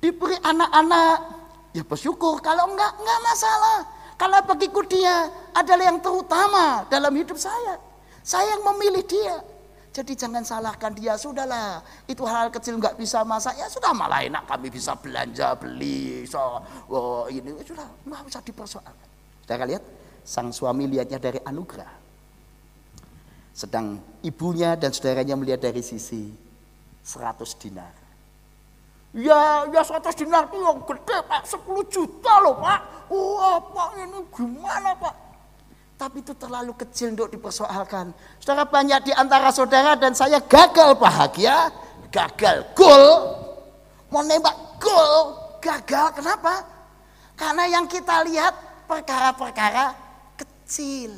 Diberi anak-anak ya bersyukur. Kalau enggak, enggak masalah. Karena bagiku dia adalah yang terutama dalam hidup saya. Saya yang memilih dia. Jadi jangan salahkan dia, sudahlah. Itu hal, -hal kecil nggak bisa masak, ya sudah malah enak kami bisa belanja, beli, so, oh, ini sudah nggak bisa dipersoalkan. Kita lihat, sang suami lihatnya dari anugerah. Sedang ibunya dan saudaranya melihat dari sisi 100 dinar. Ya, ya 100 dinar itu yang gede pak, 10 juta loh pak. Wah pak ini gimana pak? Tapi itu terlalu kecil untuk dipersoalkan. Saudara banyak di antara saudara dan saya gagal bahagia, gagal gol, mau nembak gol, gagal. Kenapa? Karena yang kita lihat perkara-perkara kecil.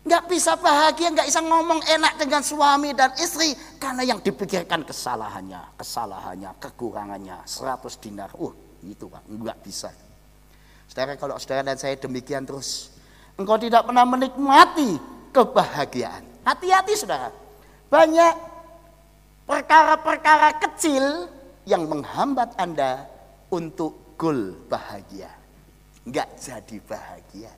Nggak bisa bahagia, nggak bisa ngomong enak dengan suami dan istri. Karena yang dipikirkan kesalahannya, kesalahannya, kekurangannya. 100 dinar, uh itu pak, nggak bisa. Saudara kalau saudara dan saya demikian terus. Engkau tidak pernah menikmati kebahagiaan. Hati-hati saudara. Banyak perkara-perkara kecil yang menghambat Anda untuk goal bahagia. Nggak jadi bahagia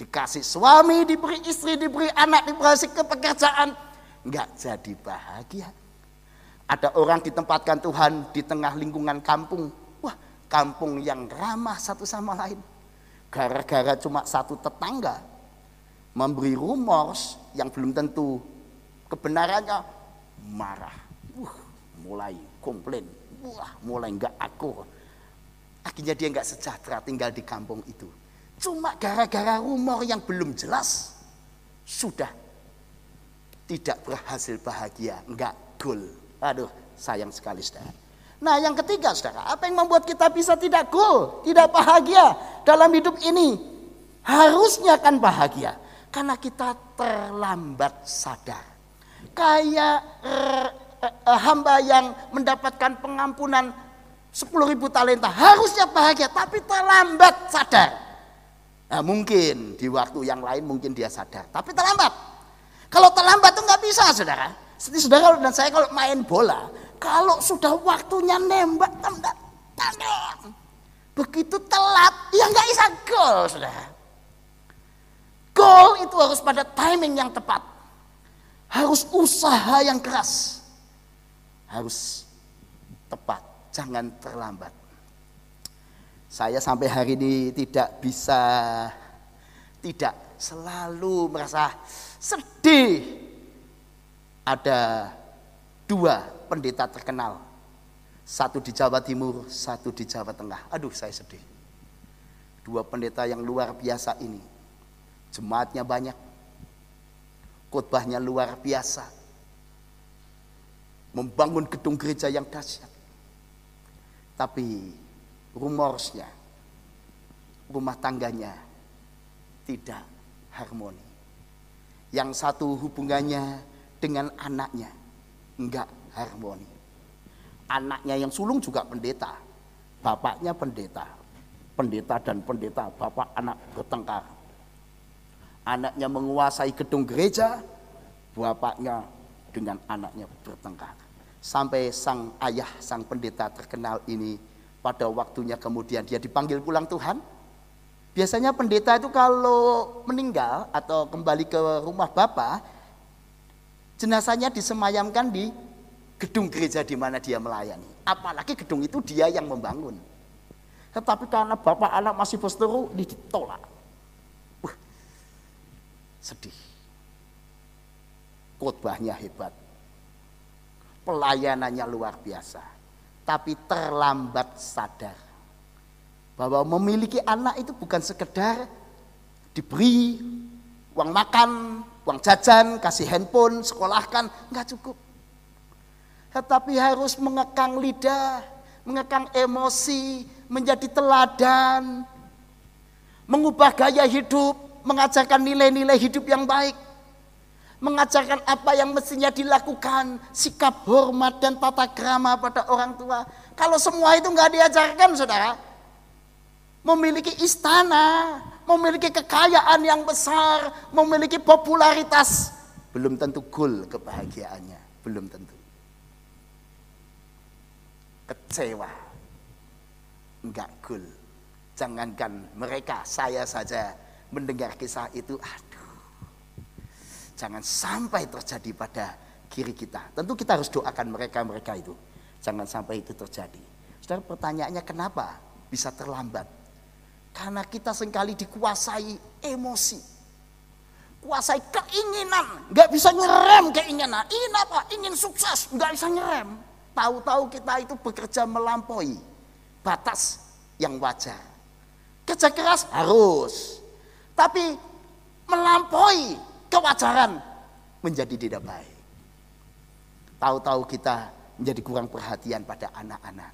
dikasih suami, diberi istri, diberi anak, diberi kepekerjaan, nggak jadi bahagia. Ada orang ditempatkan Tuhan di tengah lingkungan kampung, wah kampung yang ramah satu sama lain. Gara-gara cuma satu tetangga memberi rumors yang belum tentu kebenarannya marah, wah mulai komplain, wah mulai nggak akur. Akhirnya dia nggak sejahtera tinggal di kampung itu Cuma gara-gara rumor yang belum jelas sudah tidak berhasil bahagia, enggak goal. Aduh, sayang sekali saudara. Nah yang ketiga saudara, apa yang membuat kita bisa tidak goal, tidak bahagia dalam hidup ini? Harusnya kan bahagia, karena kita terlambat sadar. Kayak eh, eh, hamba yang mendapatkan pengampunan 10 ribu talenta, harusnya bahagia, tapi terlambat sadar. Nah, mungkin di waktu yang lain mungkin dia sadar, tapi terlambat. Kalau terlambat itu nggak bisa, saudara. Seperti saudara dan saya kalau main bola, kalau sudah waktunya nembak, tembak, tendang. Begitu telat, ya nggak bisa gol, saudara. Gol itu harus pada timing yang tepat. Harus usaha yang keras. Harus tepat, jangan terlambat. Saya sampai hari ini tidak bisa tidak selalu merasa sedih. Ada dua pendeta terkenal. Satu di Jawa Timur, satu di Jawa Tengah. Aduh, saya sedih. Dua pendeta yang luar biasa ini. Jemaatnya banyak. Khotbahnya luar biasa. Membangun gedung gereja yang dahsyat. Tapi rumorsnya, rumah tangganya tidak harmoni. Yang satu hubungannya dengan anaknya enggak harmoni. Anaknya yang sulung juga pendeta. Bapaknya pendeta. Pendeta dan pendeta, bapak anak bertengkar. Anaknya menguasai gedung gereja, bapaknya dengan anaknya bertengkar. Sampai sang ayah, sang pendeta terkenal ini pada waktunya kemudian dia dipanggil pulang Tuhan. Biasanya pendeta itu kalau meninggal atau kembali ke rumah bapak, jenazahnya disemayamkan di gedung gereja di mana dia melayani. Apalagi gedung itu dia yang membangun. Tetapi karena bapak anak masih berseteru, ditolak. Wah, sedih. Khotbahnya hebat. Pelayanannya luar biasa. Tapi terlambat sadar. Bahwa memiliki anak itu bukan sekedar diberi uang makan, uang jajan, kasih handphone, sekolahkan, nggak cukup tetapi harus mengekang lidah, mengekang emosi, menjadi teladan, mengubah gaya hidup, mengajarkan nilai-nilai hidup yang baik, mengajarkan apa yang mestinya dilakukan, sikap hormat dan tata krama pada orang tua. Kalau semua itu nggak diajarkan, saudara, memiliki istana, memiliki kekayaan yang besar, memiliki popularitas, belum tentu goal kebahagiaannya, belum tentu kecewa. Enggak cool. Jangankan mereka, saya saja mendengar kisah itu, aduh. Jangan sampai terjadi pada kiri kita. Tentu kita harus doakan mereka-mereka itu. Jangan sampai itu terjadi. Saudara pertanyaannya kenapa bisa terlambat? Karena kita sering kali dikuasai emosi. Kuasai keinginan. Nggak bisa nyerem keinginan. Ingin apa? Ingin sukses. Nggak bisa nyerem Tahu-tahu kita itu bekerja melampaui batas yang wajar. Kerja keras harus. Tapi melampaui kewajaran menjadi tidak baik. Tahu-tahu kita menjadi kurang perhatian pada anak-anak.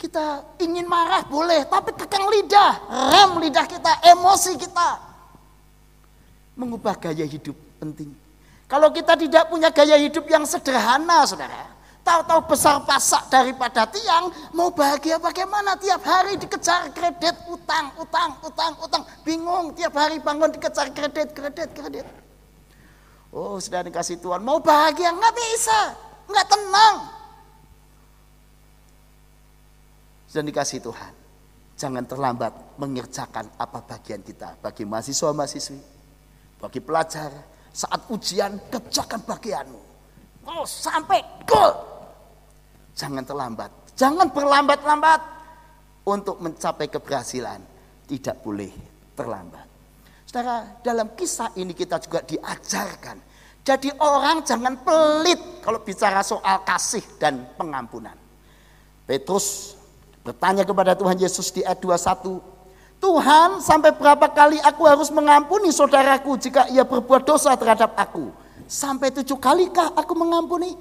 Kita ingin marah boleh, tapi kekang lidah, rem lidah kita, emosi kita. Mengubah gaya hidup penting. Kalau kita tidak punya gaya hidup yang sederhana, saudara, tahu-tahu besar pasak daripada tiang, mau bahagia bagaimana? Tiap hari dikejar kredit, utang, utang, utang, utang, bingung. Tiap hari bangun dikejar kredit, kredit, kredit. Oh, sudah dikasih Tuhan, mau bahagia nggak bisa, nggak tenang. Sudah dikasih Tuhan, jangan terlambat mengerjakan apa bagian kita bagi mahasiswa-mahasiswi, bagi pelajar, saat ujian kerjakan bagianmu. Oh sampai goal. Jangan terlambat. Jangan berlambat-lambat untuk mencapai keberhasilan. Tidak boleh terlambat. Saudara, dalam kisah ini kita juga diajarkan. Jadi orang jangan pelit kalau bicara soal kasih dan pengampunan. Petrus bertanya kepada Tuhan Yesus di ayat 21, Tuhan sampai berapa kali aku harus mengampuni saudaraku jika ia berbuat dosa terhadap aku? Sampai tujuh kalikah aku mengampuni?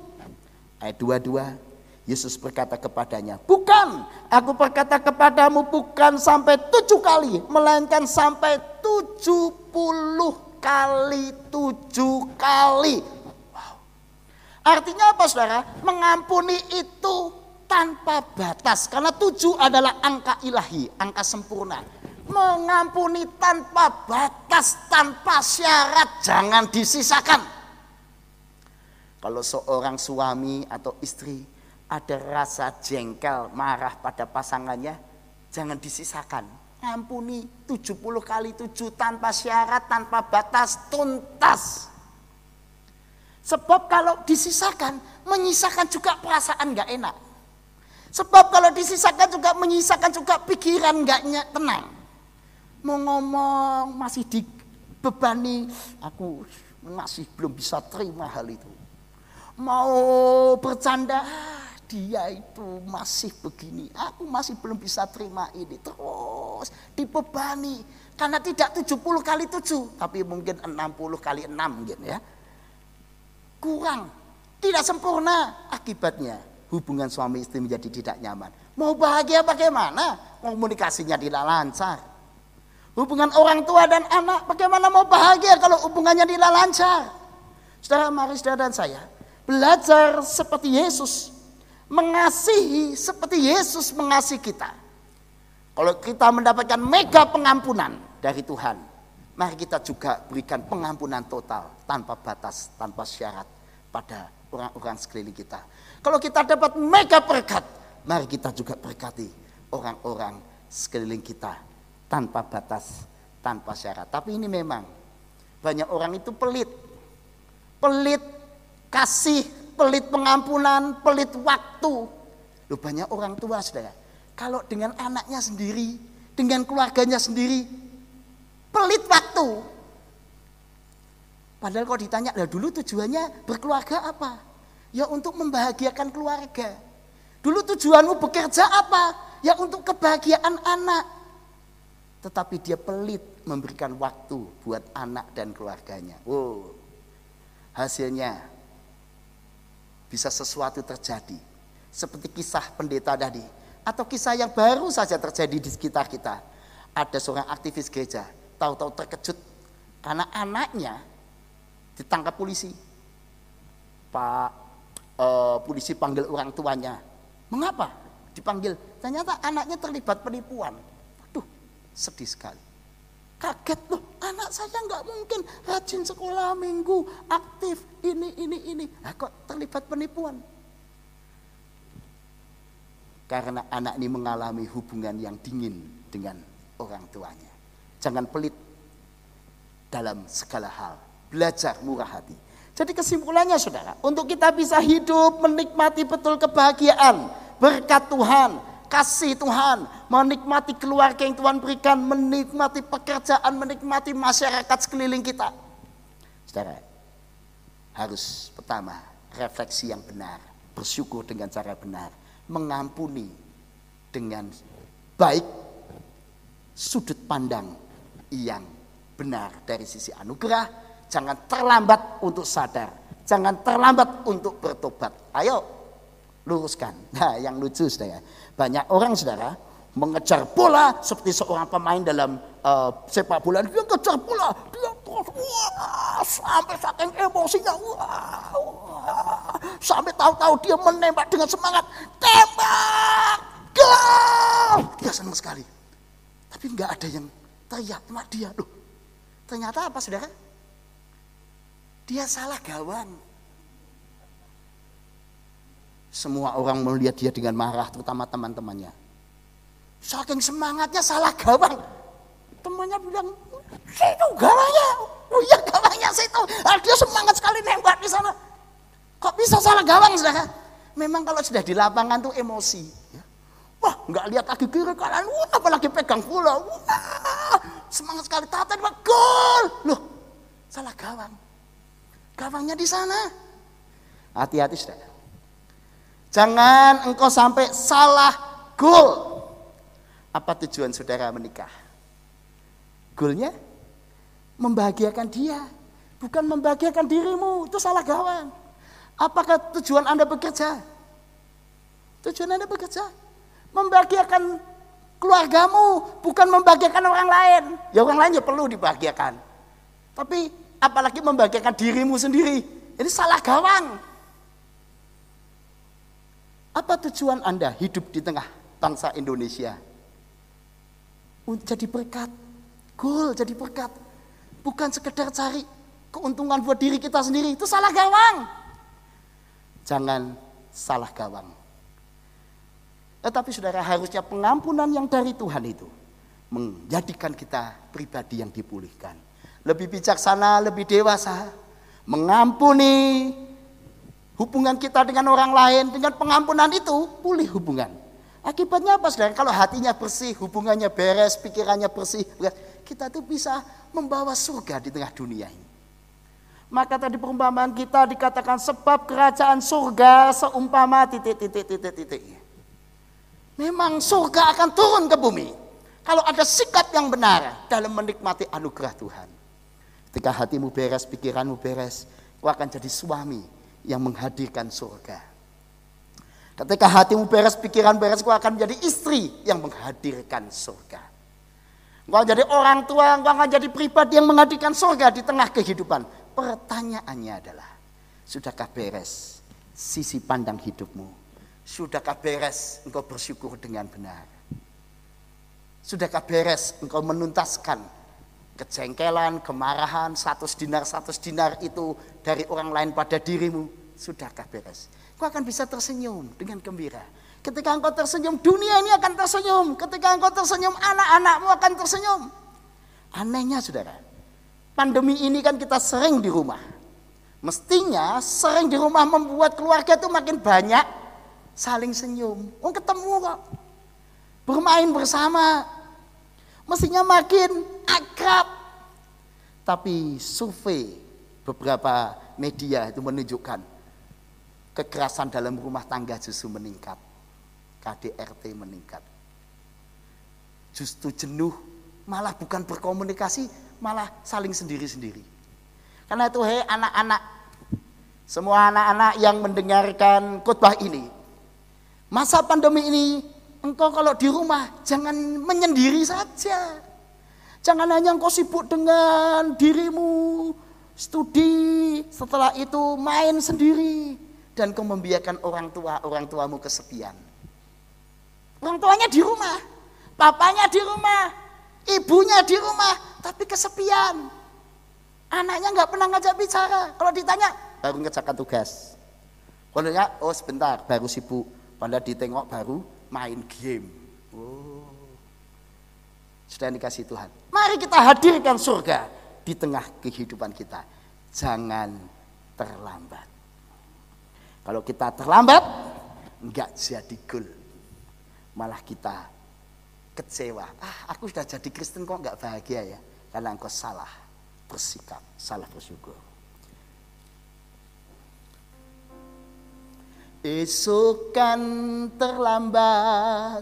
Ayat 22, Yesus berkata kepadanya, bukan, aku berkata kepadamu bukan sampai tujuh kali, melainkan sampai tujuh puluh kali tujuh kali. Wow. Artinya apa saudara? Mengampuni itu tanpa batas. Karena tujuh adalah angka ilahi, angka sempurna mengampuni tanpa batas, tanpa syarat, jangan disisakan. Kalau seorang suami atau istri ada rasa jengkel, marah pada pasangannya, jangan disisakan. Ampuni 70 kali 7 tanpa syarat, tanpa batas, tuntas. Sebab kalau disisakan, menyisakan juga perasaan gak enak. Sebab kalau disisakan juga menyisakan juga pikiran gak tenang Mau ngomong masih dibebani, aku masih belum bisa terima hal itu. Mau bercanda, "Ah, dia itu masih begini. Aku masih belum bisa terima ini. Terus dibebani. Karena tidak 70 kali 7, tapi mungkin 60 kali 6 mungkin ya. Kurang, tidak sempurna akibatnya hubungan suami istri menjadi tidak nyaman. Mau bahagia bagaimana? Komunikasinya tidak lancar. Hubungan orang tua dan anak bagaimana mau bahagia kalau hubungannya tidak lancar? Saudara, mari saudara dan saya belajar seperti Yesus. Mengasihi seperti Yesus mengasihi kita. Kalau kita mendapatkan mega pengampunan dari Tuhan, mari kita juga berikan pengampunan total tanpa batas, tanpa syarat pada orang-orang sekeliling kita. Kalau kita dapat mega berkat, mari kita juga berkati orang-orang sekeliling kita tanpa batas, tanpa syarat. Tapi ini memang banyak orang itu pelit. Pelit kasih, pelit pengampunan, pelit waktu. Loh banyak orang tua saudara. Kalau dengan anaknya sendiri, dengan keluarganya sendiri, pelit waktu. Padahal kalau ditanya, lah dulu tujuannya berkeluarga apa? Ya untuk membahagiakan keluarga. Dulu tujuanmu bekerja apa? Ya untuk kebahagiaan anak. Tetapi dia pelit memberikan waktu buat anak dan keluarganya. Wow. Hasilnya bisa sesuatu terjadi. Seperti kisah pendeta tadi. Atau kisah yang baru saja terjadi di sekitar kita. Ada seorang aktivis gereja, tahu-tahu terkejut karena anaknya ditangkap polisi. Pak eh, polisi panggil orang tuanya. Mengapa dipanggil? Ternyata anaknya terlibat penipuan. Sedih sekali. Kaget loh, anak saya nggak mungkin rajin sekolah minggu, aktif, ini, ini, ini. Nah, kok terlibat penipuan? Karena anak ini mengalami hubungan yang dingin dengan orang tuanya. Jangan pelit dalam segala hal. Belajar murah hati. Jadi kesimpulannya saudara, untuk kita bisa hidup menikmati betul kebahagiaan, berkat Tuhan, kasih Tuhan, menikmati keluarga yang Tuhan berikan, menikmati pekerjaan, menikmati masyarakat sekeliling kita. Saudara, harus pertama refleksi yang benar, bersyukur dengan cara benar, mengampuni dengan baik sudut pandang yang benar dari sisi anugerah, jangan terlambat untuk sadar, jangan terlambat untuk bertobat. Ayo luruskan. Nah, yang lucu saudara, banyak orang saudara mengejar bola seperti seorang pemain dalam uh, sepak bola. Dia kejar bola, dia terus wah, sampai saking emosinya, wah, wah, sampai tahu-tahu dia menembak dengan semangat, tembak, gol. Dia senang sekali. Tapi nggak ada yang teriak sama dia. Loh, ternyata apa saudara? Dia salah gawang. Semua orang melihat dia dengan marah, terutama teman-temannya. Saking semangatnya salah gawang. Temannya bilang, situ gawangnya. Oh iya gawangnya situ. Ah, dia semangat sekali nembak di sana. Kok bisa salah gawang saudara? Memang kalau sudah di lapangan tuh emosi. ya. Wah nggak lihat kaki kiri kanan, wah, apalagi pegang bola. Wah, semangat sekali. Tata dia gol. Loh salah gawang. Gawangnya di sana. Hati-hati saudara. Jangan engkau sampai salah goal. Apa tujuan saudara menikah? Goalnya membahagiakan dia, bukan membahagiakan dirimu. Itu salah gawang. Apakah tujuan Anda bekerja? Tujuan Anda bekerja membahagiakan keluargamu, bukan membahagiakan orang lain. Ya orang lain ya perlu dibahagiakan. Tapi apalagi membahagiakan dirimu sendiri. Ini salah gawang. Apa tujuan Anda hidup di tengah bangsa Indonesia? Jadi berkat. Goal jadi berkat. Bukan sekedar cari keuntungan buat diri kita sendiri. Itu salah gawang. Jangan salah gawang. Tetapi saudara harusnya pengampunan yang dari Tuhan itu menjadikan kita pribadi yang dipulihkan. Lebih bijaksana, lebih dewasa. Mengampuni hubungan kita dengan orang lain. Dengan pengampunan itu pulih hubungan. Akibatnya apa saudara? Kalau hatinya bersih, hubungannya beres, pikirannya bersih. kita tuh bisa membawa surga di tengah dunia ini. Maka tadi perumpamaan kita dikatakan sebab kerajaan surga seumpama titik titik titik titik. Memang surga akan turun ke bumi. Kalau ada sikap yang benar dalam menikmati anugerah Tuhan. Ketika hatimu beres, pikiranmu beres, kau akan jadi suami yang menghadirkan surga. Ketika hatimu beres, pikiran beres, kau akan menjadi istri yang menghadirkan surga. Kau jadi orang tua, kau akan jadi pribadi yang menghadirkan surga di tengah kehidupan. Pertanyaannya adalah, sudahkah beres sisi pandang hidupmu? Sudahkah beres engkau bersyukur dengan benar? Sudahkah beres engkau menuntaskan kejengkelan, kemarahan, satu dinar, satu dinar itu dari orang lain pada dirimu? Sudahkah beres? Kau akan bisa tersenyum dengan gembira. Ketika engkau tersenyum, dunia ini akan tersenyum. Ketika engkau tersenyum, anak-anakmu akan tersenyum. Anehnya saudara, pandemi ini kan kita sering di rumah. Mestinya sering di rumah membuat keluarga itu makin banyak saling senyum. Oh ketemu kok. Bermain bersama. Mestinya makin akrab. Tapi survei beberapa media itu menunjukkan kekerasan dalam rumah tangga justru meningkat. KDRT meningkat. Justru jenuh, malah bukan berkomunikasi, malah saling sendiri-sendiri. Karena itu hei anak-anak, semua anak-anak yang mendengarkan khotbah ini, Masa pandemi ini engkau kalau di rumah jangan menyendiri saja. Jangan hanya engkau sibuk dengan dirimu, studi, setelah itu main sendiri dan kau membiarkan orang tua orang tuamu kesepian. Orang tuanya di rumah, papanya di rumah, ibunya di rumah, tapi kesepian. Anaknya nggak pernah ngajak bicara. Kalau ditanya, baru ngerjakan tugas. Kalau oh sebentar, baru sibuk Padahal ditengok baru main game. Oh. Sudah dikasih Tuhan. Mari kita hadirkan surga di tengah kehidupan kita. Jangan terlambat. Kalau kita terlambat, enggak jadi gol. Malah kita kecewa. Ah, aku sudah jadi Kristen kok enggak bahagia ya? Karena engkau salah bersikap, salah bersyukur. Esok kan terlambat,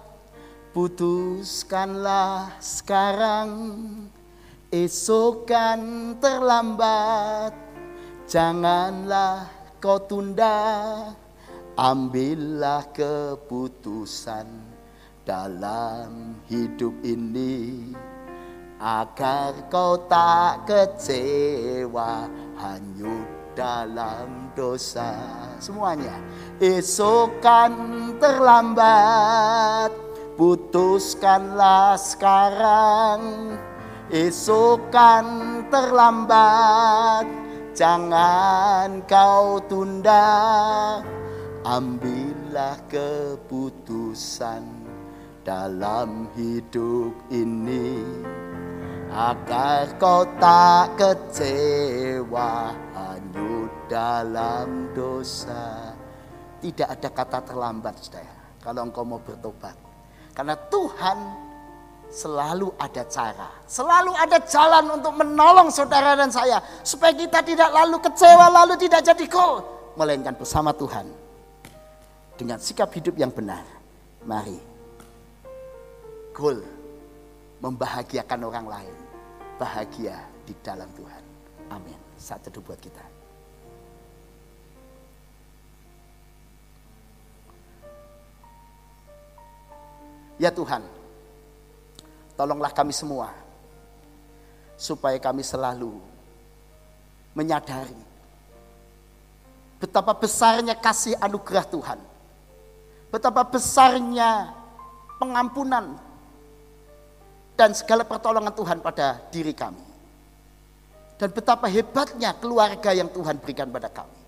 putuskanlah sekarang. Esok kan terlambat, janganlah kau tunda. Ambillah keputusan dalam hidup ini agar kau tak kecewa hanyut dalam dosa. Semuanya. Esok kan terlambat, putuskanlah sekarang. Esok kan terlambat, jangan kau tunda. Ambillah keputusan dalam hidup ini agar kau tak kecewa dalam dosa. Tidak ada kata terlambat, saudara. Kalau engkau mau bertobat, karena Tuhan selalu ada cara, selalu ada jalan untuk menolong saudara dan saya, supaya kita tidak lalu kecewa, lalu tidak jadi gol, melainkan bersama Tuhan dengan sikap hidup yang benar. Mari, gol membahagiakan orang lain, bahagia di dalam Tuhan. Amin. Teduh buat kita. Ya Tuhan, tolonglah kami semua supaya kami selalu menyadari betapa besarnya kasih anugerah Tuhan. Betapa besarnya pengampunan dan segala pertolongan Tuhan pada diri kami. Dan betapa hebatnya keluarga yang Tuhan berikan pada kami.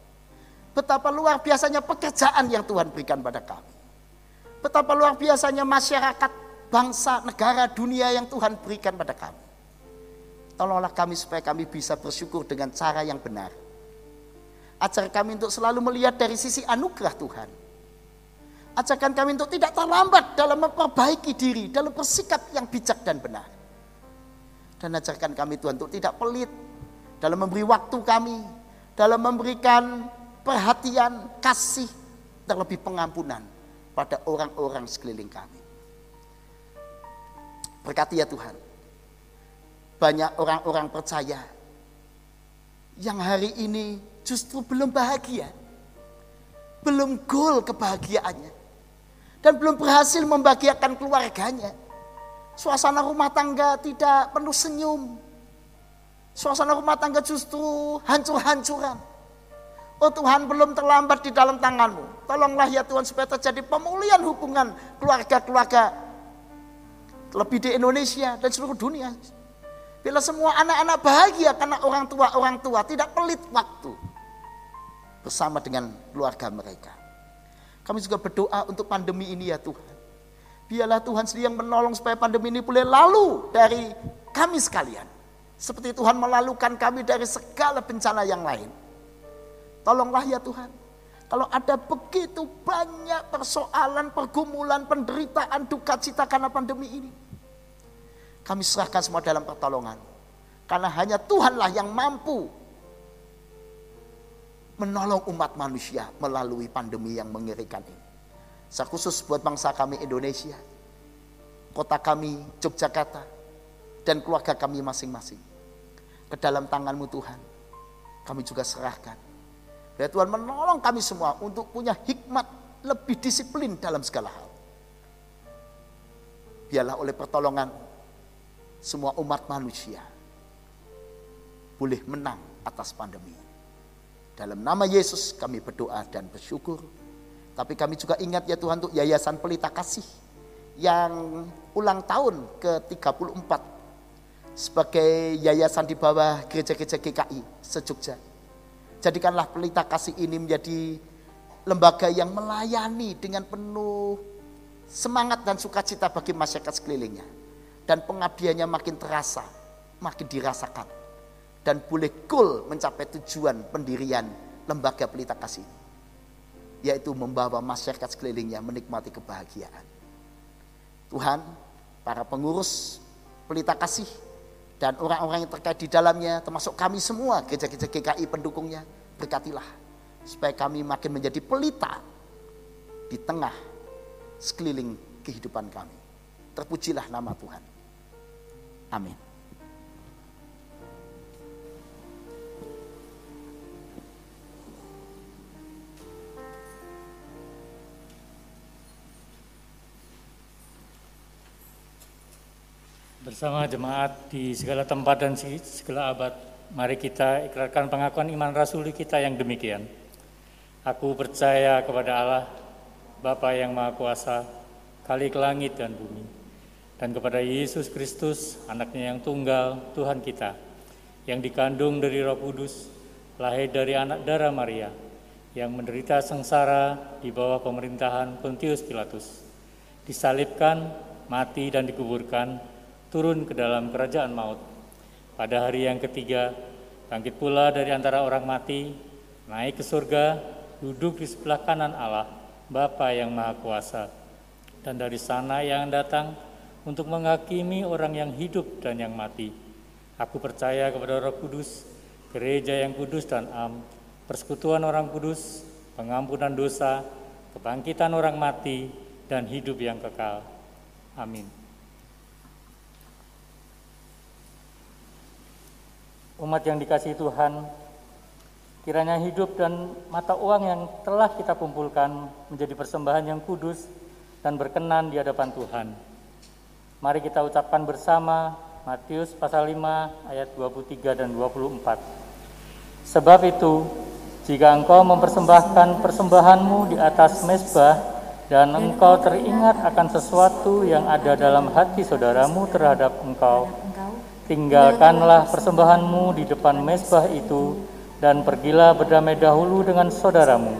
Betapa luar biasanya pekerjaan yang Tuhan berikan pada kami. Betapa luar biasanya masyarakat, bangsa, negara, dunia yang Tuhan berikan pada kami. Tolonglah kami supaya kami bisa bersyukur dengan cara yang benar. Ajar kami untuk selalu melihat dari sisi anugerah Tuhan Ajarkan kami untuk tidak terlambat dalam memperbaiki diri, dalam bersikap yang bijak dan benar. Dan ajarkan kami Tuhan untuk tidak pelit dalam memberi waktu kami, dalam memberikan perhatian, kasih, terlebih pengampunan pada orang-orang sekeliling kami. Berkati ya Tuhan. Banyak orang-orang percaya yang hari ini justru belum bahagia. Belum goal kebahagiaannya. Dan belum berhasil membahagiakan keluarganya. Suasana rumah tangga tidak penuh senyum. Suasana rumah tangga justru hancur-hancuran. Oh Tuhan belum terlambat di dalam tanganmu. Tolonglah ya Tuhan supaya terjadi pemulihan hubungan keluarga-keluarga. Lebih di Indonesia dan seluruh dunia. Bila semua anak-anak bahagia karena orang tua-orang tua tidak pelit waktu. Bersama dengan keluarga mereka. Kami juga berdoa untuk pandemi ini ya Tuhan. Biarlah Tuhan sendiri yang menolong supaya pandemi ini boleh lalu dari kami sekalian. Seperti Tuhan melalukan kami dari segala bencana yang lain. Tolonglah ya Tuhan. Kalau ada begitu banyak persoalan, pergumulan, penderitaan, duka cita karena pandemi ini. Kami serahkan semua dalam pertolongan. Karena hanya Tuhanlah yang mampu menolong umat manusia melalui pandemi yang mengerikan ini. Saya khusus buat bangsa kami Indonesia, kota kami Yogyakarta, dan keluarga kami masing-masing. Ke dalam tanganmu Tuhan, kami juga serahkan. Biar Tuhan menolong kami semua untuk punya hikmat lebih disiplin dalam segala hal. Biarlah oleh pertolongan semua umat manusia boleh menang atas pandemi. Dalam nama Yesus kami berdoa dan bersyukur. Tapi kami juga ingat ya Tuhan untuk Yayasan Pelita Kasih yang ulang tahun ke-34 sebagai yayasan di bawah gereja-gereja GKI sejogja. Jadikanlah Pelita Kasih ini menjadi lembaga yang melayani dengan penuh semangat dan sukacita bagi masyarakat sekelilingnya. Dan pengabdiannya makin terasa, makin dirasakan. Dan boleh goal mencapai tujuan pendirian lembaga pelita kasih. Yaitu membawa masyarakat sekelilingnya menikmati kebahagiaan. Tuhan, para pengurus pelita kasih, dan orang-orang yang terkait di dalamnya, termasuk kami semua, gereja-gereja GKI pendukungnya, berkatilah. Supaya kami makin menjadi pelita di tengah sekeliling kehidupan kami. Terpujilah nama Tuhan. Amin. Bersama jemaat di segala tempat dan segala abad, mari kita ikrarkan pengakuan iman rasuli kita yang demikian. Aku percaya kepada Allah, Bapa yang Maha Kuasa, Khalik langit dan bumi, dan kepada Yesus Kristus, anaknya yang tunggal, Tuhan kita, yang dikandung dari roh kudus, lahir dari anak darah Maria, yang menderita sengsara di bawah pemerintahan Pontius Pilatus, disalibkan, mati dan dikuburkan, turun ke dalam kerajaan maut. Pada hari yang ketiga, bangkit pula dari antara orang mati, naik ke surga, duduk di sebelah kanan Allah, Bapa yang Maha Kuasa. Dan dari sana yang datang untuk menghakimi orang yang hidup dan yang mati. Aku percaya kepada Roh Kudus, gereja yang kudus dan am, persekutuan orang kudus, pengampunan dosa, kebangkitan orang mati, dan hidup yang kekal. Amin. Umat yang dikasihi Tuhan, kiranya hidup dan mata uang yang telah kita kumpulkan menjadi persembahan yang kudus dan berkenan di hadapan Tuhan. Mari kita ucapkan bersama Matius pasal 5 ayat 23 dan 24. Sebab itu, jika engkau mempersembahkan persembahanmu di atas mesbah dan engkau teringat akan sesuatu yang ada dalam hati saudaramu terhadap engkau, tinggalkanlah persembahanmu di depan mesbah itu dan pergilah berdamai dahulu dengan saudaramu,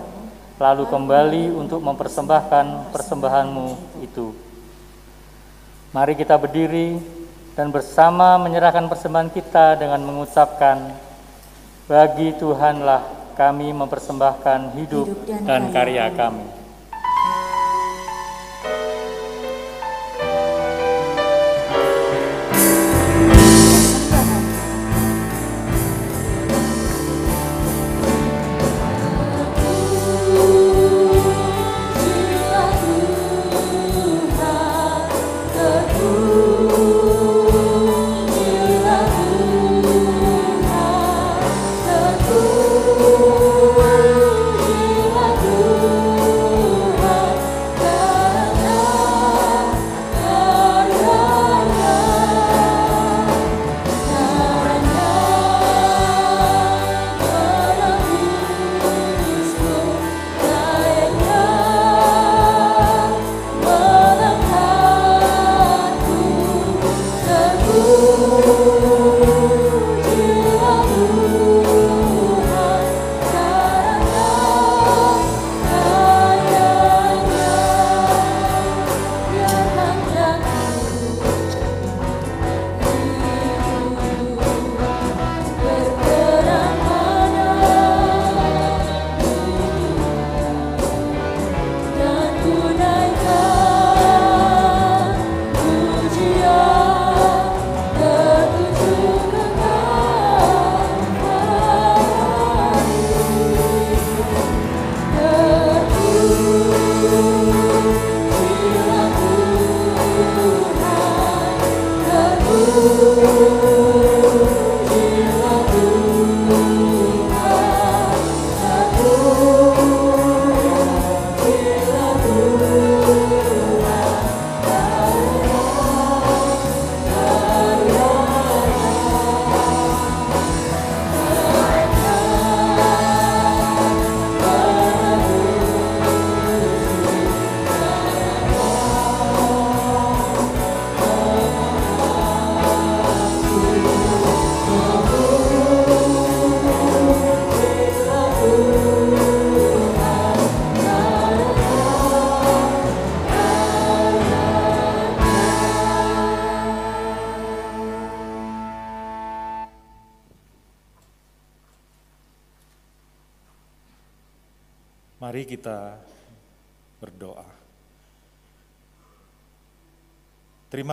lalu kembali untuk mempersembahkan persembahanmu itu. Mari kita berdiri dan bersama menyerahkan persembahan kita dengan mengucapkan, bagi Tuhanlah kami mempersembahkan hidup, dan karya kami.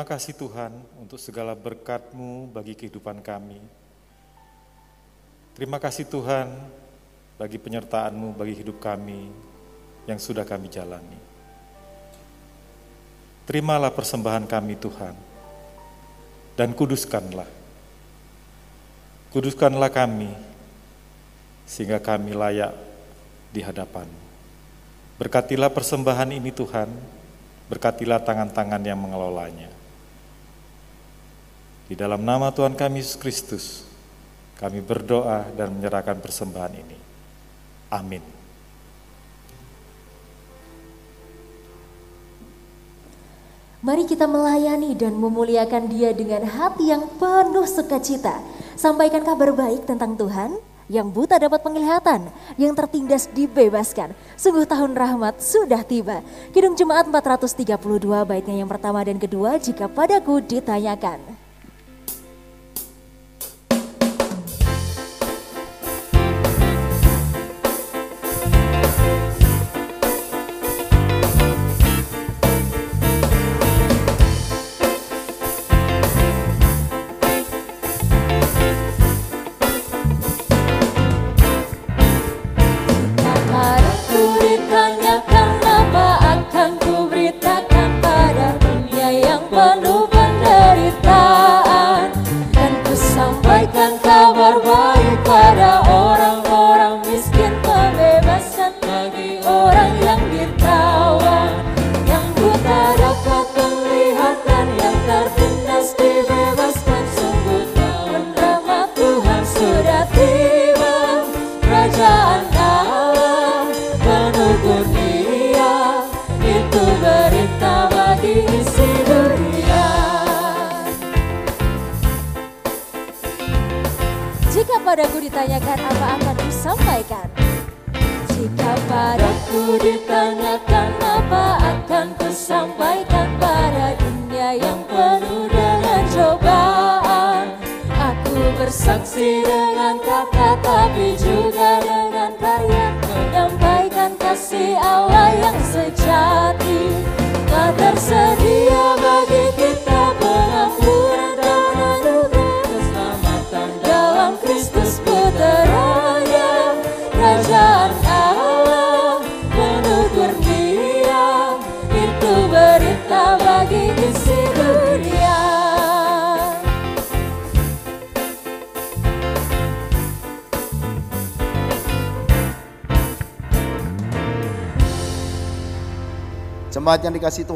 Kasih Tuhan untuk segala berkat-Mu bagi kehidupan kami. Terima kasih Tuhan bagi penyertaan-Mu bagi hidup kami yang sudah kami jalani. Terimalah persembahan kami Tuhan, dan kuduskanlah. Kuduskanlah kami, sehingga kami layak di hadapan. Berkatilah persembahan ini Tuhan, berkatilah tangan-tangan yang mengelolanya. Di dalam nama Tuhan kami Yesus Kristus, kami berdoa dan menyerahkan persembahan ini. Amin. Mari kita melayani dan memuliakan dia dengan hati yang penuh sukacita. Sampaikan kabar baik tentang Tuhan, yang buta dapat penglihatan, yang tertindas dibebaskan. Sungguh tahun rahmat sudah tiba. Kidung Jemaat 432 baitnya yang pertama dan kedua jika padaku ditanyakan.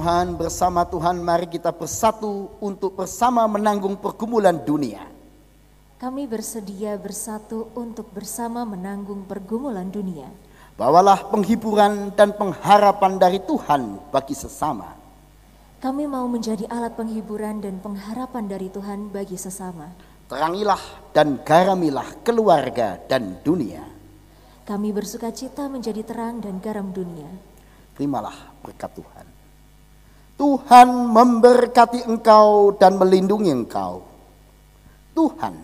Tuhan, bersama Tuhan mari kita bersatu untuk bersama menanggung pergumulan dunia. Kami bersedia bersatu untuk bersama menanggung pergumulan dunia. Bawalah penghiburan dan pengharapan dari Tuhan bagi sesama. Kami mau menjadi alat penghiburan dan pengharapan dari Tuhan bagi sesama. Terangilah dan garamilah keluarga dan dunia. Kami bersuka cita menjadi terang dan garam dunia. Terimalah berkat Tuhan. Tuhan memberkati engkau dan melindungi engkau. Tuhan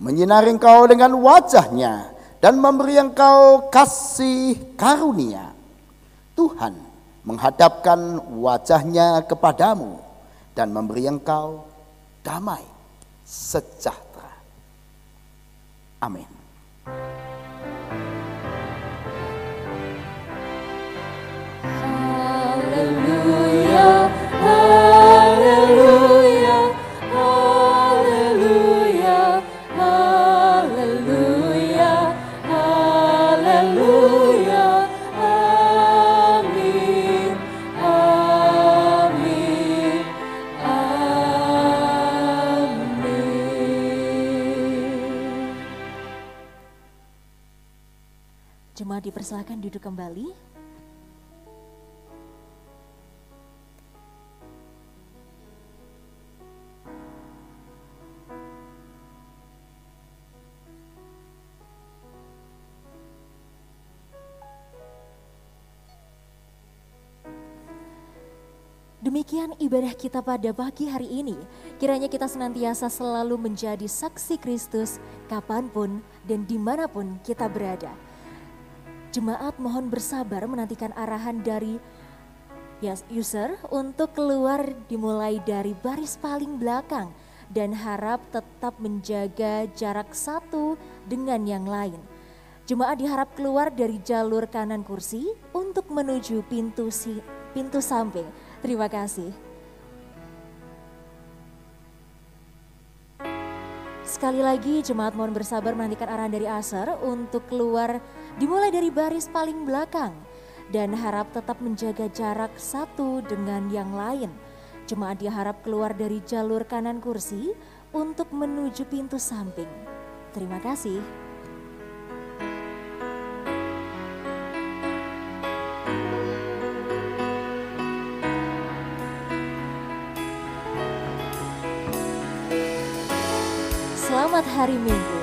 menyinari engkau dengan wajahnya dan memberi engkau kasih karunia. Tuhan menghadapkan wajahnya kepadamu dan memberi engkau damai sejahtera. Amin. Jemaat dipersilakan duduk kembali. Ibadah kita pada pagi hari ini. Kiranya kita senantiasa selalu menjadi saksi Kristus kapan pun dan di mana pun kita berada. Jemaat mohon bersabar menantikan arahan dari yes, user untuk keluar dimulai dari baris paling belakang dan harap tetap menjaga jarak satu dengan yang lain. Jemaat diharap keluar dari jalur kanan kursi untuk menuju pintu si, pintu samping. Terima kasih. Sekali lagi jemaat mohon bersabar menantikan arahan dari Aser untuk keluar dimulai dari baris paling belakang dan harap tetap menjaga jarak satu dengan yang lain. Jemaat diharap keluar dari jalur kanan kursi untuk menuju pintu samping. Terima kasih. Selamat hari Minggu.